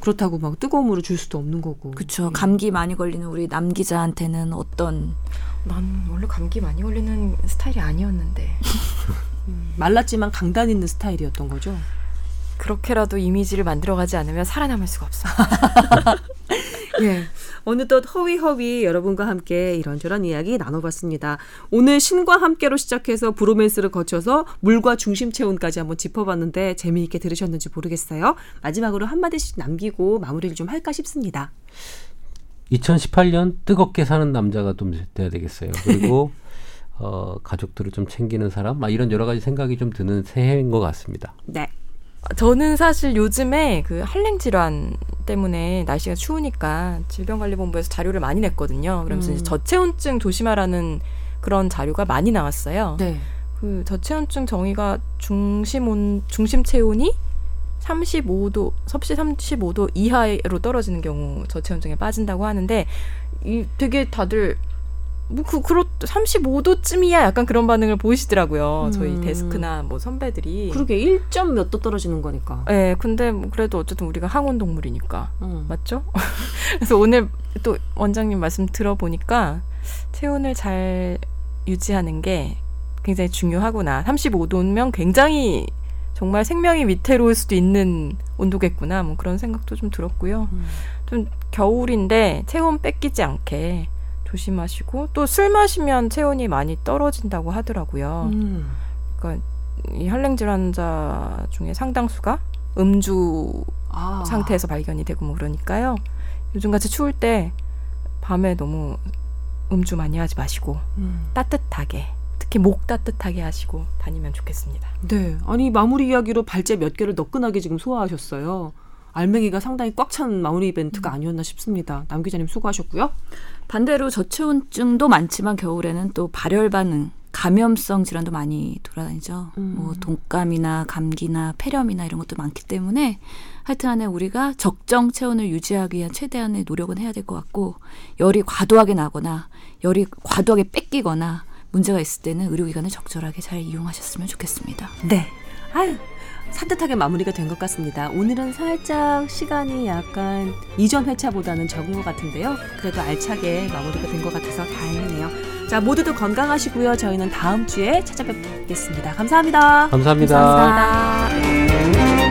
[SPEAKER 1] 그렇다고 막 뜨거운 물을 줄 수도 없는 거고.
[SPEAKER 4] 그렇죠.
[SPEAKER 1] 예.
[SPEAKER 4] 감기 많이 걸리는 우리 남 기자한테는 어떤
[SPEAKER 3] 난 원래 감기 많이 걸리는 스타일이 아니었는데
[SPEAKER 1] 음, 말랐지만 강단 있는 스타일이었던 거죠.
[SPEAKER 3] 그렇게라도 이미지를 만들어가지 않으면 살아남을 수가 없어.
[SPEAKER 1] 예. 어느덧 허위허위 여러분과 함께 이런저런 이야기 나눠봤습니다. 오늘 신과 함께로 시작해서 브로맨스를 거쳐서 물과 중심 체온까지 한번 짚어봤는데 재미있게 들으셨는지 모르겠어요. 마지막으로 한마디씩 남기고 마무리를 좀 할까 싶습니다.
[SPEAKER 2] 2018년 뜨겁게 사는 남자가 좀 돼야 되겠어요. 그리고 어, 가족들을 좀 챙기는 사람, 막 이런 여러 가지 생각이 좀 드는 새해인 것 같습니다.
[SPEAKER 1] 네.
[SPEAKER 3] 저는 사실 요즘에 그 한랭 질환 때문에 날씨가 추우니까 질병관리본부에서 자료를 많이 냈거든요. 그러면서
[SPEAKER 1] 음.
[SPEAKER 3] 저체온증 조심하라는 그런 자료가 많이 나왔어요.
[SPEAKER 1] 네.
[SPEAKER 3] 그 저체온증 정의가 중심 온 중심 체온이 35도 섭씨 35도 이하로 떨어지는 경우 저체온증에 빠진다고 하는데 이 되게 다들 뭐그 그렇 35도쯤이야 약간 그런 반응을 보이시더라고요. 저희
[SPEAKER 1] 음.
[SPEAKER 3] 데스크나 뭐 선배들이.
[SPEAKER 1] 그러게 1점 몇 도 떨어지는 거니까.
[SPEAKER 3] 예, 근데 뭐 그래도 어쨌든 우리가 항온 동물이니까
[SPEAKER 1] 음.
[SPEAKER 3] 맞죠? 그래서 오늘 또 원장님 말씀 들어보니까 체온을 잘 유지하는 게 굉장히 중요하구나. 35도면 굉장히 정말 생명이 위태로울 수도 있는 온도겠구나. 뭐 그런 생각도 좀 들었고요.
[SPEAKER 1] 음.
[SPEAKER 3] 좀 겨울인데 체온 뺏기지 않게 조심하시고 또 술 마시면 체온이 많이 떨어진다고 하더라고요.
[SPEAKER 1] 음.
[SPEAKER 3] 그러니까 이 혈냉 질 환자 중에 상당수가 음주
[SPEAKER 1] 아.
[SPEAKER 3] 상태에서 발견이 되고 뭐 그러니까요. 요즘같이 추울 때 밤에 너무 음주 많이 하지 마시고
[SPEAKER 1] 음.
[SPEAKER 3] 따뜻하게 특히 목 따뜻하게 하시고 다니면 좋겠습니다.
[SPEAKER 1] 네. 아니 마무리 이야기로 발제 몇 개를 너끈하게 지금 소화하셨어요. 알맹이가 상당히 꽉 찬 마무리 이벤트가 아니었나 싶습니다. 남 기자님 수고하셨고요.
[SPEAKER 4] 반대로 저체온증도 많지만 겨울에는 또 발열 반응, 감염성 질환도 많이 돌아다니죠.
[SPEAKER 1] 음.
[SPEAKER 4] 뭐 독감이나 감기나 폐렴이나 이런 것도 많기 때문에 하여튼간에 우리가 적정 체온을 유지하기 위한 최대한의 노력은 해야 될 것 같고 열이 과도하게 나거나 열이 과도하게 뺏기거나 문제가 있을 때는 의료기관을 적절하게 잘 이용하셨으면 좋겠습니다.
[SPEAKER 1] 네. 아유, 산뜻하게 마무리가 된 것 같습니다. 오늘은 살짝 시간이 약간 이전 회차보다는 적은 것 같은데요. 그래도 알차게 마무리가 된 것 같아서 다행이네요. 자, 모두들 건강하시고요. 저희는 다음 주에 찾아뵙겠습니다 감사합니다.
[SPEAKER 2] 감사합니다.
[SPEAKER 4] 감사합니다.